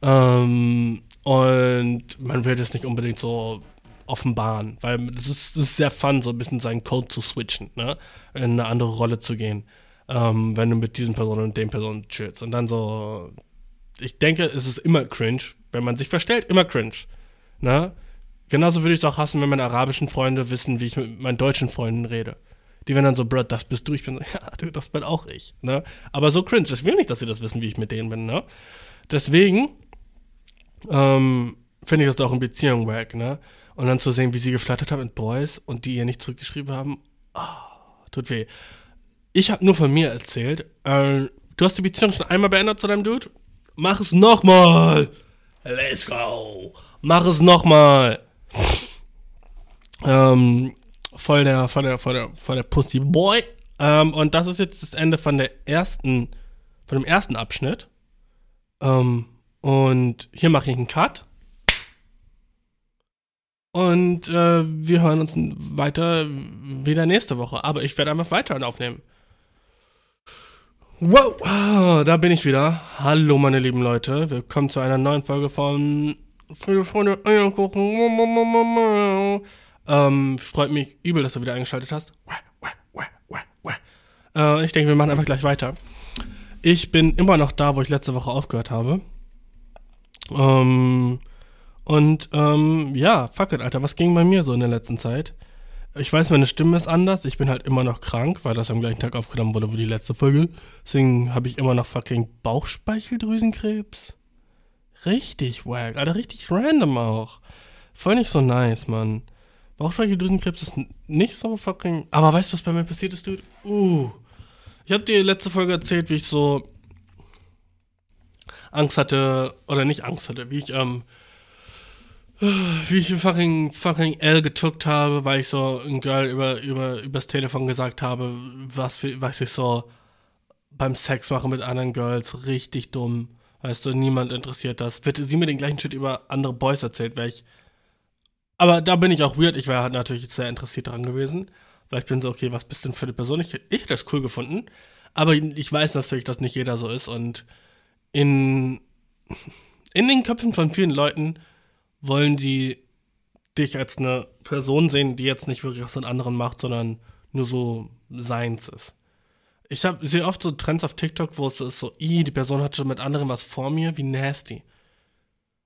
Ähm, und man will das nicht unbedingt so offenbaren, weil es ist, ist, sehr fun, so ein bisschen seinen Code zu switchen, ne? In eine andere Rolle zu gehen, ähm, wenn du mit diesen Personen und den Personen chillst. Und dann so ich denke, es ist immer cringe, wenn man sich verstellt, immer cringe. Ne? Genauso würde ich es auch hassen, wenn meine arabischen Freunde wissen, wie ich mit meinen deutschen Freunden rede. Die werden dann so, Bro, das bist du. Ich bin so, ja, du, das bin auch ich. Ne? Aber so cringe. Ich will nicht, dass sie das wissen, wie ich mit denen bin. Ne? Deswegen ähm, finde ich das auch in Beziehungen wack. Ne? Und dann zu sehen, wie sie geflattert hat mit Boys und die ihr nicht zurückgeschrieben haben, oh, tut weh. Ich habe nur von mir erzählt. Äh, du hast die Beziehung schon einmal beendet zu deinem Dude? Mach es nochmal! Let's go! Mach es nochmal! Ähm, voll der, voll der, voll der, voll der Pussy Boy. Ähm, und das ist jetzt das Ende von der ersten, von dem ersten Abschnitt. Ähm, und hier mache ich einen Cut. Und äh, wir hören uns weiter wieder nächste Woche. Aber ich werde einfach weiter aufnehmen. Wow, ah, da bin ich wieder. Hallo meine lieben Leute. Willkommen zu einer neuen Folge von Viele Freunde Eierkuchen. Ähm, freut mich übel, dass du wieder eingeschaltet hast. Äh, ich denke, wir machen einfach gleich weiter. Ich bin immer noch da, wo ich letzte Woche aufgehört habe. Ähm, und ähm, ja, fuck it, Alter, was ging bei mir so in der letzten Zeit? Ich weiß, meine Stimme ist anders. Ich bin halt immer noch krank, weil das am gleichen Tag aufgenommen wurde wie die letzte Folge. Deswegen habe ich immer noch fucking Bauchspeicheldrüsenkrebs. Richtig wack, Alter, richtig random auch. Voll nicht so nice, Mann. Bauchspeicheldrüsenkrebs ist nicht so fucking. Aber weißt du, was bei mir passiert ist, Dude? Uh. Ich habe dir letzte Folge erzählt, wie ich so Angst hatte, oder nicht Angst hatte, wie ich, ähm, wie ich fucking, fucking L getuckt habe, weil ich so ein Girl über, über, übers Telefon gesagt habe, was, was ich so beim Sex mache mit anderen Girls, richtig dumm. Weißt du, niemand interessiert das. Wird sie mir den gleichen Shit über andere Boys erzählt, wäre ich. Aber da bin ich auch weird. Ich wäre halt natürlich sehr interessiert dran gewesen. Weil ich bin so, okay, was bist denn für eine Person? Ich, ich hätte das cool gefunden. Aber ich weiß natürlich, dass nicht jeder so ist. Und in, in den Köpfen von vielen Leuten wollen die dich als eine Person sehen, die jetzt nicht wirklich was an anderen macht, sondern nur so seins ist. Ich habe sehe oft so Trends auf TikTok, wo es so ist so, i, die Person hat schon mit anderen was vor mir, wie nasty.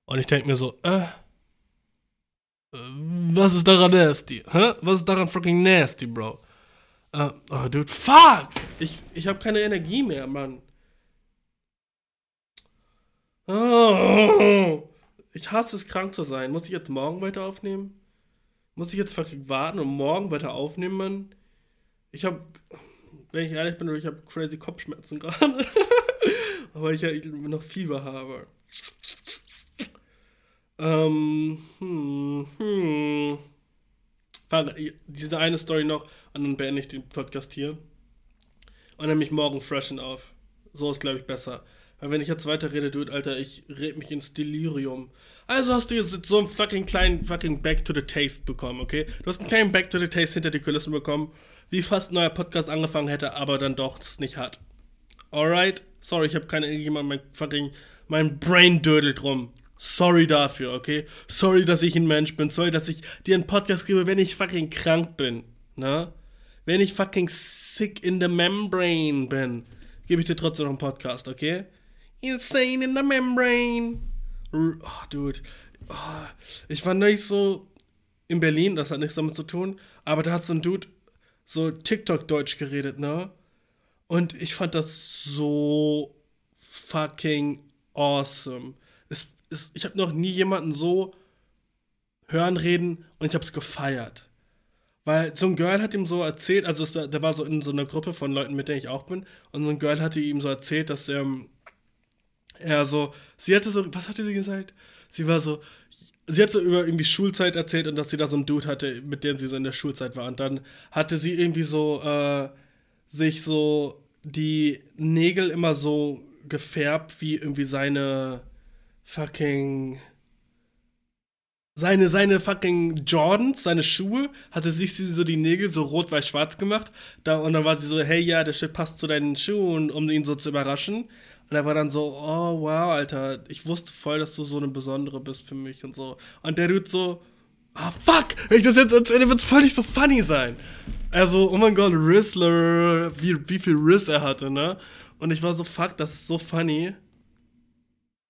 Und ich denke mir so, äh, was ist daran nasty? Hä? Was ist daran fucking nasty, Bro? Uh, oh, dude, fuck! Ich, ich habe keine Energie mehr, Mann. Oh. Ich hasse es, krank zu sein. Muss ich jetzt morgen weiter aufnehmen? Muss ich jetzt fucking warten und morgen weiter aufnehmen? Ich hab. Wenn ich ehrlich bin, ich habe crazy Kopfschmerzen gerade. Aber ich ja noch Fieber habe. Ähm. Hm. Hm. Warte, diese eine Story noch und dann beende ich den Podcast hier. Und dann mich morgen freshen auf. So ist, glaube ich, besser. Weil wenn ich jetzt weiter rede, dude, Alter, ich red mich ins Delirium. Also hast du jetzt so einen fucking kleinen fucking Back to the Taste bekommen, okay? Du hast einen kleinen Back to the Taste hinter die Kulissen bekommen, wie fast ein neuer Podcast angefangen hätte, aber dann doch es nicht hat. Alright? Sorry, ich habe keine irgendjemand mein fucking mein Brain dödelt rum. Sorry dafür, okay? Sorry, dass ich ein Mensch bin. Sorry, dass ich dir einen Podcast gebe, wenn ich fucking krank bin. Ne? Wenn ich fucking sick in the membrane bin, gebe ich dir trotzdem noch einen Podcast, okay? Insane in the membrane. Oh, dude. Oh, ich war nicht so in Berlin, das hat nichts damit zu tun, aber da hat so ein Dude so TikTok-Deutsch geredet, ne? Und ich fand das so fucking awesome. Es, es, ich habe noch nie jemanden so hören reden und ich habe es gefeiert. Weil so ein Girl hat ihm so erzählt, also es, der war so in so einer Gruppe von Leuten, mit denen ich auch bin, und so ein Girl hatte ihm so erzählt, dass er ähm, ja, so, sie hatte so, was hatte sie gesagt? Sie war so, sie hat so über irgendwie Schulzeit erzählt und dass sie da so einen Dude hatte, mit dem sie so in der Schulzeit war. Und dann hatte sie irgendwie so, äh, sich so die Nägel immer so gefärbt wie irgendwie seine fucking seine, seine fucking Jordans, seine Schuhe, hatte sich so die Nägel so rot-weiß-schwarz gemacht. Da, und dann war sie so, hey, ja, der Shit passt zu deinen Schuhen, um ihn so zu überraschen. Und er war dann so, oh wow, Alter, ich wusste voll, dass du so eine Besondere bist für mich und so. Und der Dude so, ah fuck, wenn ich das jetzt erzähle, wird es voll nicht so funny sein. Also, oh mein Gott, Rizzler, wie, wie viel Riss er hatte, ne? Und ich war so, fuck, das ist so funny.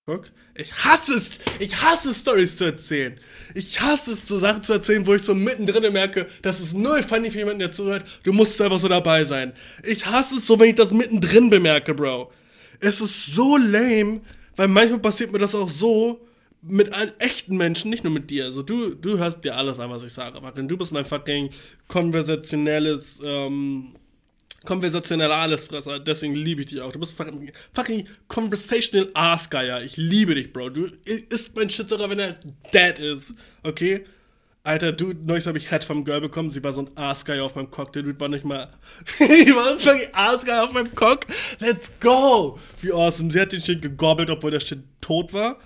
Guck, ich hasse es, ich hasse Stories zu erzählen. Ich hasse es, so Sachen zu erzählen, wo ich so mittendrin merke, das ist null funny für jemanden, der zuhört. Du musst einfach so dabei sein. Ich hasse es so, wenn ich das mittendrin bemerke, Bro. Es ist so lame, weil manchmal passiert mir das auch so mit allen echten Menschen, nicht nur mit dir. Also du, du hörst dir alles an, was ich sage. Aber du bist mein fucking konversationelles, ähm, konversationeller Allesfresser, deswegen liebe ich dich auch. Du bist fucking, fucking conversational Arsgeier. Ich liebe dich, Bro. Du isst mein Shit sogar, wenn er dead ist. Okay? Alter, du, neulich habe ich Head vom Girl bekommen. Sie war so ein Arsgeier auf meinem Cock. Der Dude war nicht mal. ich war ein fucking Arsgeier auf meinem Cock. Let's go! Wie awesome. Sie hat den Shit gegobbelt, obwohl der Shit tot war.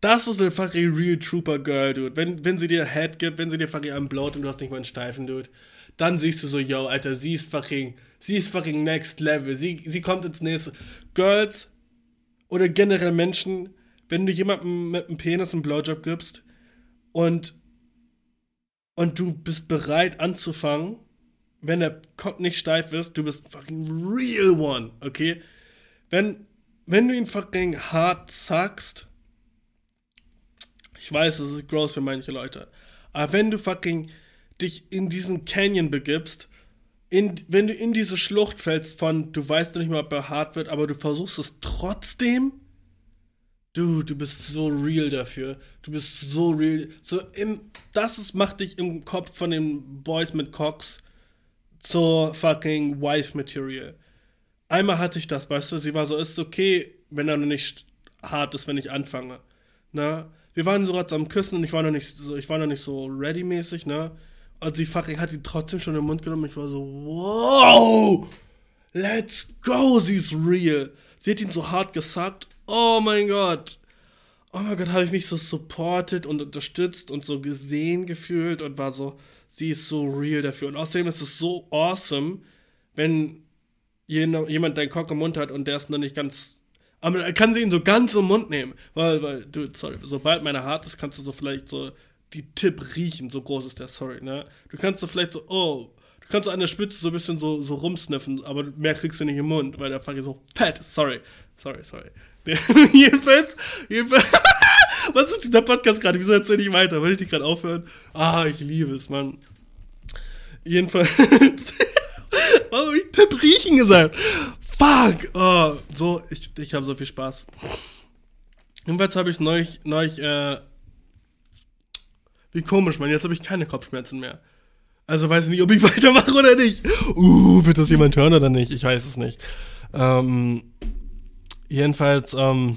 Das ist ein fucking Real Trooper Girl, Dude. Wenn, wenn sie dir Head gibt, wenn sie dir fucking einen blowt und du hast nicht mal einen Steifen, Dude dann siehst du so, yo, Alter, sie ist fucking, sie ist fucking next level. Sie, sie kommt ins nächste. Girls oder generell Menschen, wenn du jemandem mit einem Penis einen Blowjob gibst und, und du bist bereit anzufangen, wenn der Cock nicht steif ist, du bist fucking real one, okay? Wenn, wenn du ihn fucking hart sagst, ich weiß, das ist gross für manche Leute, aber wenn du fucking dich in diesen Canyon begibst, in, wenn du in diese Schlucht fällst von, du weißt noch nicht mal, ob er hart wird, aber du versuchst es trotzdem, du, du bist so real dafür. Du bist so real. So im, das ist, macht dich im Kopf von den Boys mit Cox zur fucking Wife Material. Einmal hatte ich das, weißt du, sie war so, ist okay, wenn er noch nicht hart ist, wenn ich anfange. Ne? Wir waren so gerade am Küssen und ich war noch nicht so, ich war noch nicht so ready-mäßig, ne? Und sie fucking hat ihn trotzdem schon im Mund genommen. Ich war so, wow, let's go, sie ist real. Sie hat ihn so hart gesagt. Oh mein Gott. Oh mein Gott, habe ich mich so supported und unterstützt und so gesehen gefühlt und war so, sie ist so real dafür. Und außerdem ist es so awesome, wenn jemand deinen Cock im Mund hat und der ist noch nicht ganz. Aber er kann sie ihn so ganz im Mund nehmen. Weil, weil, du, sorry, sobald meine hart ist, kannst du so vielleicht so die Tipp riechen, so groß ist der, sorry, ne? Du kannst so vielleicht so, oh, du kannst so an der Spitze so ein bisschen so, so rumsniffen, aber mehr kriegst du nicht im Mund, weil der fucking so fett, sorry, sorry, sorry. jedenfalls, jedenfalls, was ist dieser Podcast gerade? Wieso erzähl ich weiter? Will ich dich gerade aufhören? Ah, ich liebe es, Mann. Jedenfalls, warum hab ich Tipp riechen gesagt? Fuck! Oh, so, ich, ich habe so viel Spaß. Jedenfalls habe ich es neulich, neulich äh, wie komisch, Mann. Jetzt habe ich keine Kopfschmerzen mehr. Also weiß ich nicht, ob ich weitermache oder nicht. Uh, wird das jemand hören oder nicht? Ich weiß es nicht. Ähm, jedenfalls, ähm,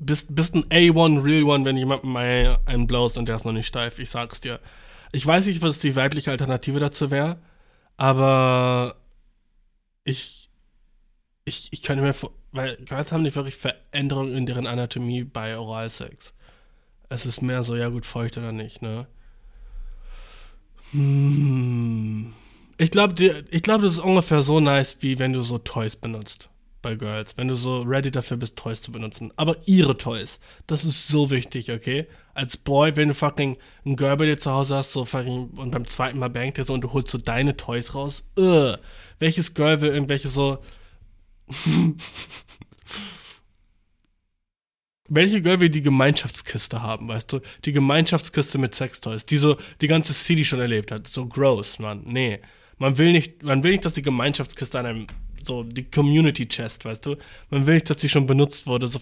bist, bist ein A1, Real One, wenn jemand mal einen blows und der ist noch nicht steif. Ich sag's dir. Ich weiß nicht, was die weibliche Alternative dazu wäre, aber ich, ich, ich könnte mir vor, weil Girls haben nicht wirklich Veränderungen in deren Anatomie bei Oralsex. Es ist mehr so, ja gut, feucht oder nicht, ne? Hm. Ich glaube, ich das ist ungefähr so nice, wie wenn du so Toys benutzt bei Girls. Wenn du so ready dafür bist, Toys zu benutzen. Aber ihre Toys. Das ist so wichtig, okay? Als Boy, wenn du fucking ein Girl bei dir zu Hause hast, so fucking, und beim zweiten Mal bangt er so und du holst so deine Toys raus. Ugh. Welches Girl will irgendwelche so welche Girl will die Gemeinschaftskiste haben, weißt du? Die Gemeinschaftskiste mit Sextoys, die so die ganze City schon erlebt hat. So gross, Mann. Nee. Man will nicht, man will nicht, dass die Gemeinschaftskiste an einem, so die Community Chest, weißt du? Man will nicht, dass die schon benutzt wurde, so,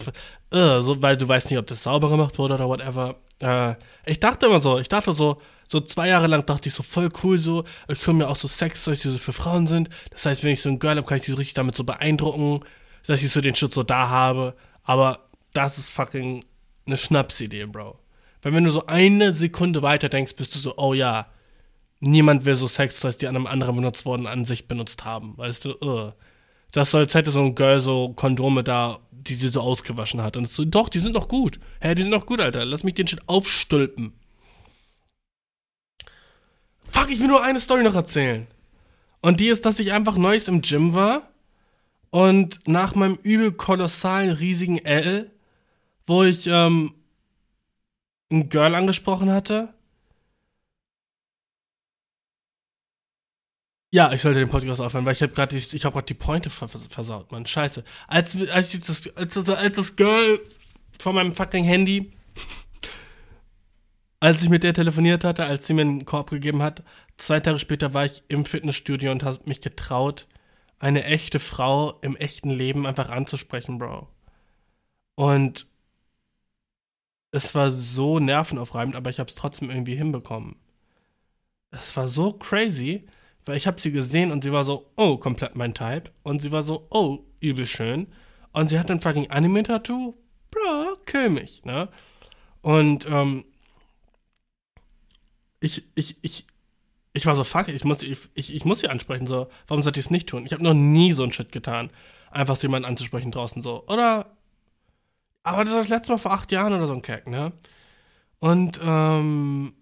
uh, so weil du weißt nicht, ob das sauber gemacht wurde oder whatever. Uh, ich dachte immer so, ich dachte so, so zwei Jahre lang dachte ich so voll cool so, ich höre mir auch so Sextoys, die so für Frauen sind. Das heißt, wenn ich so ein Girl habe, kann ich die so richtig damit so beeindrucken, dass ich so den Schutz so da habe. Aber das ist fucking eine Schnapsidee, Bro. Weil wenn du so eine Sekunde weiter denkst, bist du so, oh ja, niemand will so Sextoys, die an einem anderen benutzt wurden, an sich benutzt haben. Weißt du, uh. Das als hätte so ein Girl so Kondome da, die sie so ausgewaschen hat. Und so, doch, die sind doch gut. Hä, die sind doch gut, Alter. Lass mich den Shit aufstülpen. Fuck, ich will nur eine Story noch erzählen. Und die ist, dass ich einfach Neues im Gym war und nach meinem übel kolossalen, riesigen L wo ich ähm, ein Girl angesprochen hatte. Ja, ich sollte den Podcast aufhören, weil ich habe gerade ich habe gerade die Pointe versaut, Mann. Scheiße. Als, als, ich das, als, als das Girl von meinem fucking Handy, als ich mit der telefoniert hatte, als sie mir einen Korb gegeben hat, zwei Tage später war ich im Fitnessstudio und habe mich getraut, eine echte Frau im echten Leben einfach anzusprechen, Bro. Und es war so nervenaufreibend, aber ich habe es trotzdem irgendwie hinbekommen. Es war so crazy, weil ich habe sie gesehen und sie war so, oh, komplett mein Type. Und sie war so, oh, übel schön. Und sie hat ein fucking Anime-Tattoo. Bro, kill mich, ne? Und, ähm, ich, ich, ich, ich war so, fuck, ich muss, ich, ich, muss sie ansprechen, so, warum sollte ich es nicht tun? Ich habe noch nie so einen Shit getan. Einfach so jemanden anzusprechen draußen, so. Oder, aber das war das letzte Mal vor acht Jahren oder so ein Kack, ne? Und, ähm,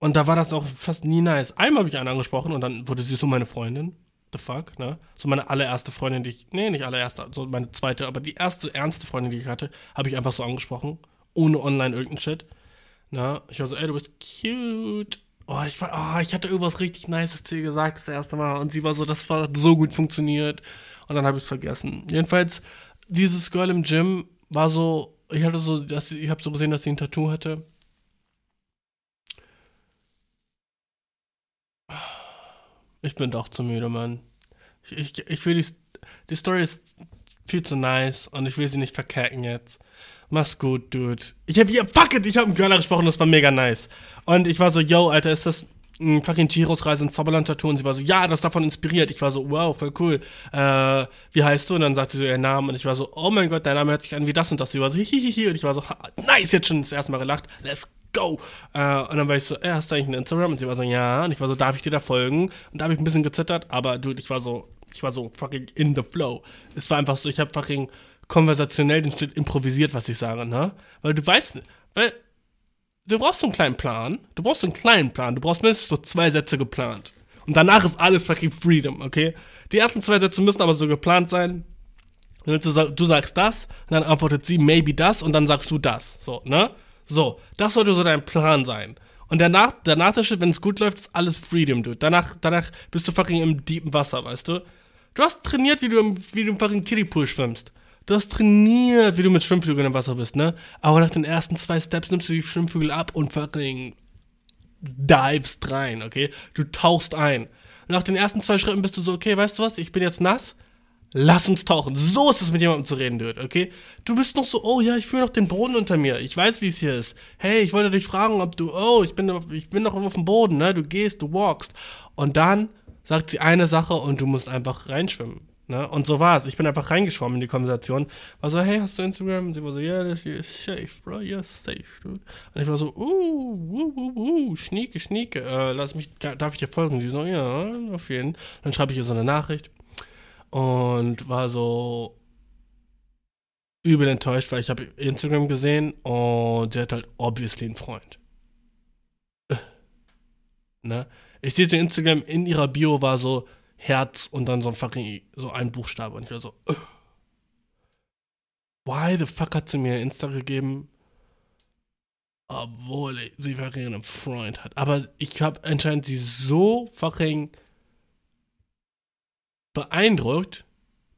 und da war das auch fast nie nice. Einmal habe ich einen angesprochen und dann wurde sie so meine Freundin. The fuck, ne? So meine allererste Freundin, die ich, nee, nicht allererste, so meine zweite, aber die erste ernste Freundin, die ich hatte, habe ich einfach so angesprochen. Ohne online irgendeinen Shit. Ne? Ich war so, ey, du bist cute. Oh, ich war, oh, ich hatte irgendwas richtig Nices zu ihr gesagt das erste Mal und sie war so, das war so gut funktioniert. Und dann habe ich es vergessen. Jedenfalls, dieses Girl im Gym war so, ich hatte so, dass, ich habe so gesehen, dass sie ein Tattoo hatte. Ich bin doch zu müde, Mann. Ich, ich, ich will die, die Story ist viel zu nice und ich will sie nicht verkacken jetzt. Mach's gut, Dude. Ich hab hier, fuck it, ich hab mit Girl gesprochen, das war mega nice. Und ich war so, yo, Alter, ist das ein fucking Giros Reise ins Zauberland-Tattoo? Und sie war so, ja, das ist davon inspiriert. Ich war so, wow, voll cool. Äh, wie heißt du? Und dann sagt sie so ihren Namen und ich war so, oh mein Gott, dein Name hört sich an wie das und das. Sie war so, hihihi. Und ich war so, nice, jetzt schon das erste Mal gelacht. Let's go. Äh, und dann war ich so, äh, hast du eigentlich ein Instagram? Und sie war so, ja. Und ich war so, darf ich dir da folgen? Und da habe ich ein bisschen gezittert, aber dude, ich war so, ich war so fucking in the flow. Es war einfach so, ich habe fucking konversationell den Schnitt improvisiert, was ich sage, ne? Weil du weißt, weil du brauchst so einen kleinen Plan. Du brauchst so einen kleinen Plan. Du brauchst mindestens so zwei Sätze geplant. Und danach ist alles fucking Freedom, okay? Die ersten zwei Sätze müssen aber so geplant sein. Du sagst das, dann antwortet sie maybe das, und dann sagst du das. So, ne? So, das sollte so dein Plan sein. Und danach, danach der Shit, wenn es gut läuft, ist alles Freedom, dude. Danach, danach bist du fucking im deepen Wasser, weißt du? Du hast trainiert, wie du im, wie du im fucking Kiddie-Pool schwimmst. Du hast trainiert, wie du mit Schwimmflügeln im Wasser bist, ne? Aber nach den ersten zwei Steps nimmst du die Schwimmflügel ab und fucking divest rein, okay? Du tauchst ein. nach den ersten zwei Schritten bist du so, okay, weißt du was? Ich bin jetzt nass. Lass uns tauchen. So ist es mit jemandem zu reden, Dude, okay? Du bist noch so, oh ja, ich fühle noch den Boden unter mir. Ich weiß, wie es hier ist. Hey, ich wollte dich fragen, ob du, oh, ich bin, ich bin noch auf dem Boden, ne? Du gehst, du walkst. Und dann sagt sie eine Sache und du musst einfach reinschwimmen. Ne? Und so war es. Ich bin einfach reingeschwommen in die Konversation. War so, hey, hast du Instagram? Und sie war so, yeah, hier ist safe, bro, yes, safe, dude. Und ich war so, uh, uh, uh, uh, schnieke, schnieke, äh, lass mich, darf ich dir folgen? Sie so, ja, auf jeden Fall. Dann schreibe ich ihr so eine Nachricht und war so übel enttäuscht, weil ich habe Instagram gesehen und sie hat halt obviously einen Freund. Äh. Ne? Ich sehe so Instagram in ihrer Bio war so, Herz und dann so ein fucking, so ein Buchstabe. Und ich war so, uh. why the fuck hat sie mir Insta gegeben? Obwohl sie fucking einen Freund hat. Aber ich habe anscheinend sie so fucking beeindruckt,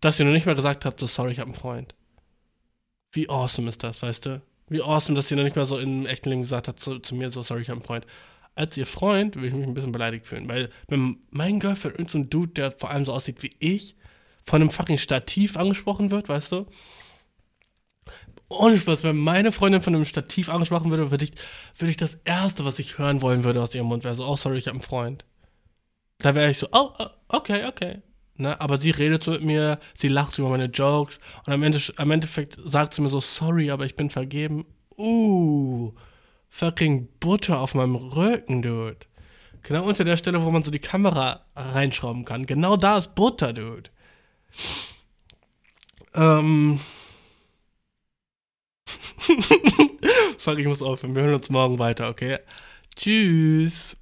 dass sie noch nicht mal gesagt hat, so sorry, ich habe einen Freund. Wie awesome ist das, weißt du? Wie awesome, dass sie noch nicht mal so im echten Leben gesagt hat zu, zu mir, so sorry, ich habe einen Freund als ihr Freund würde ich mich ein bisschen beleidigt fühlen. Weil, wenn mein Girlfriend irgendein so ein Dude, der vor allem so aussieht wie ich, von einem fucking Stativ angesprochen wird, weißt du? Und was, wenn meine Freundin von einem Stativ angesprochen würde, würde ich, würde ich das Erste, was ich hören wollen würde aus ihrem Mund, wäre so, oh, sorry, ich habe einen Freund. Da wäre ich so, oh, oh, okay, okay. Ne? Aber sie redet so mit mir, sie lacht über meine Jokes und am, Ende, am Endeffekt sagt sie mir so, sorry, aber ich bin vergeben. Uh fucking Butter auf meinem Rücken, Dude. Genau unter der Stelle, wo man so die Kamera reinschrauben kann. Genau da ist Butter, Dude. Ähm. Fuck, ich muss aufhören. Wir hören uns morgen weiter, okay? Tschüss.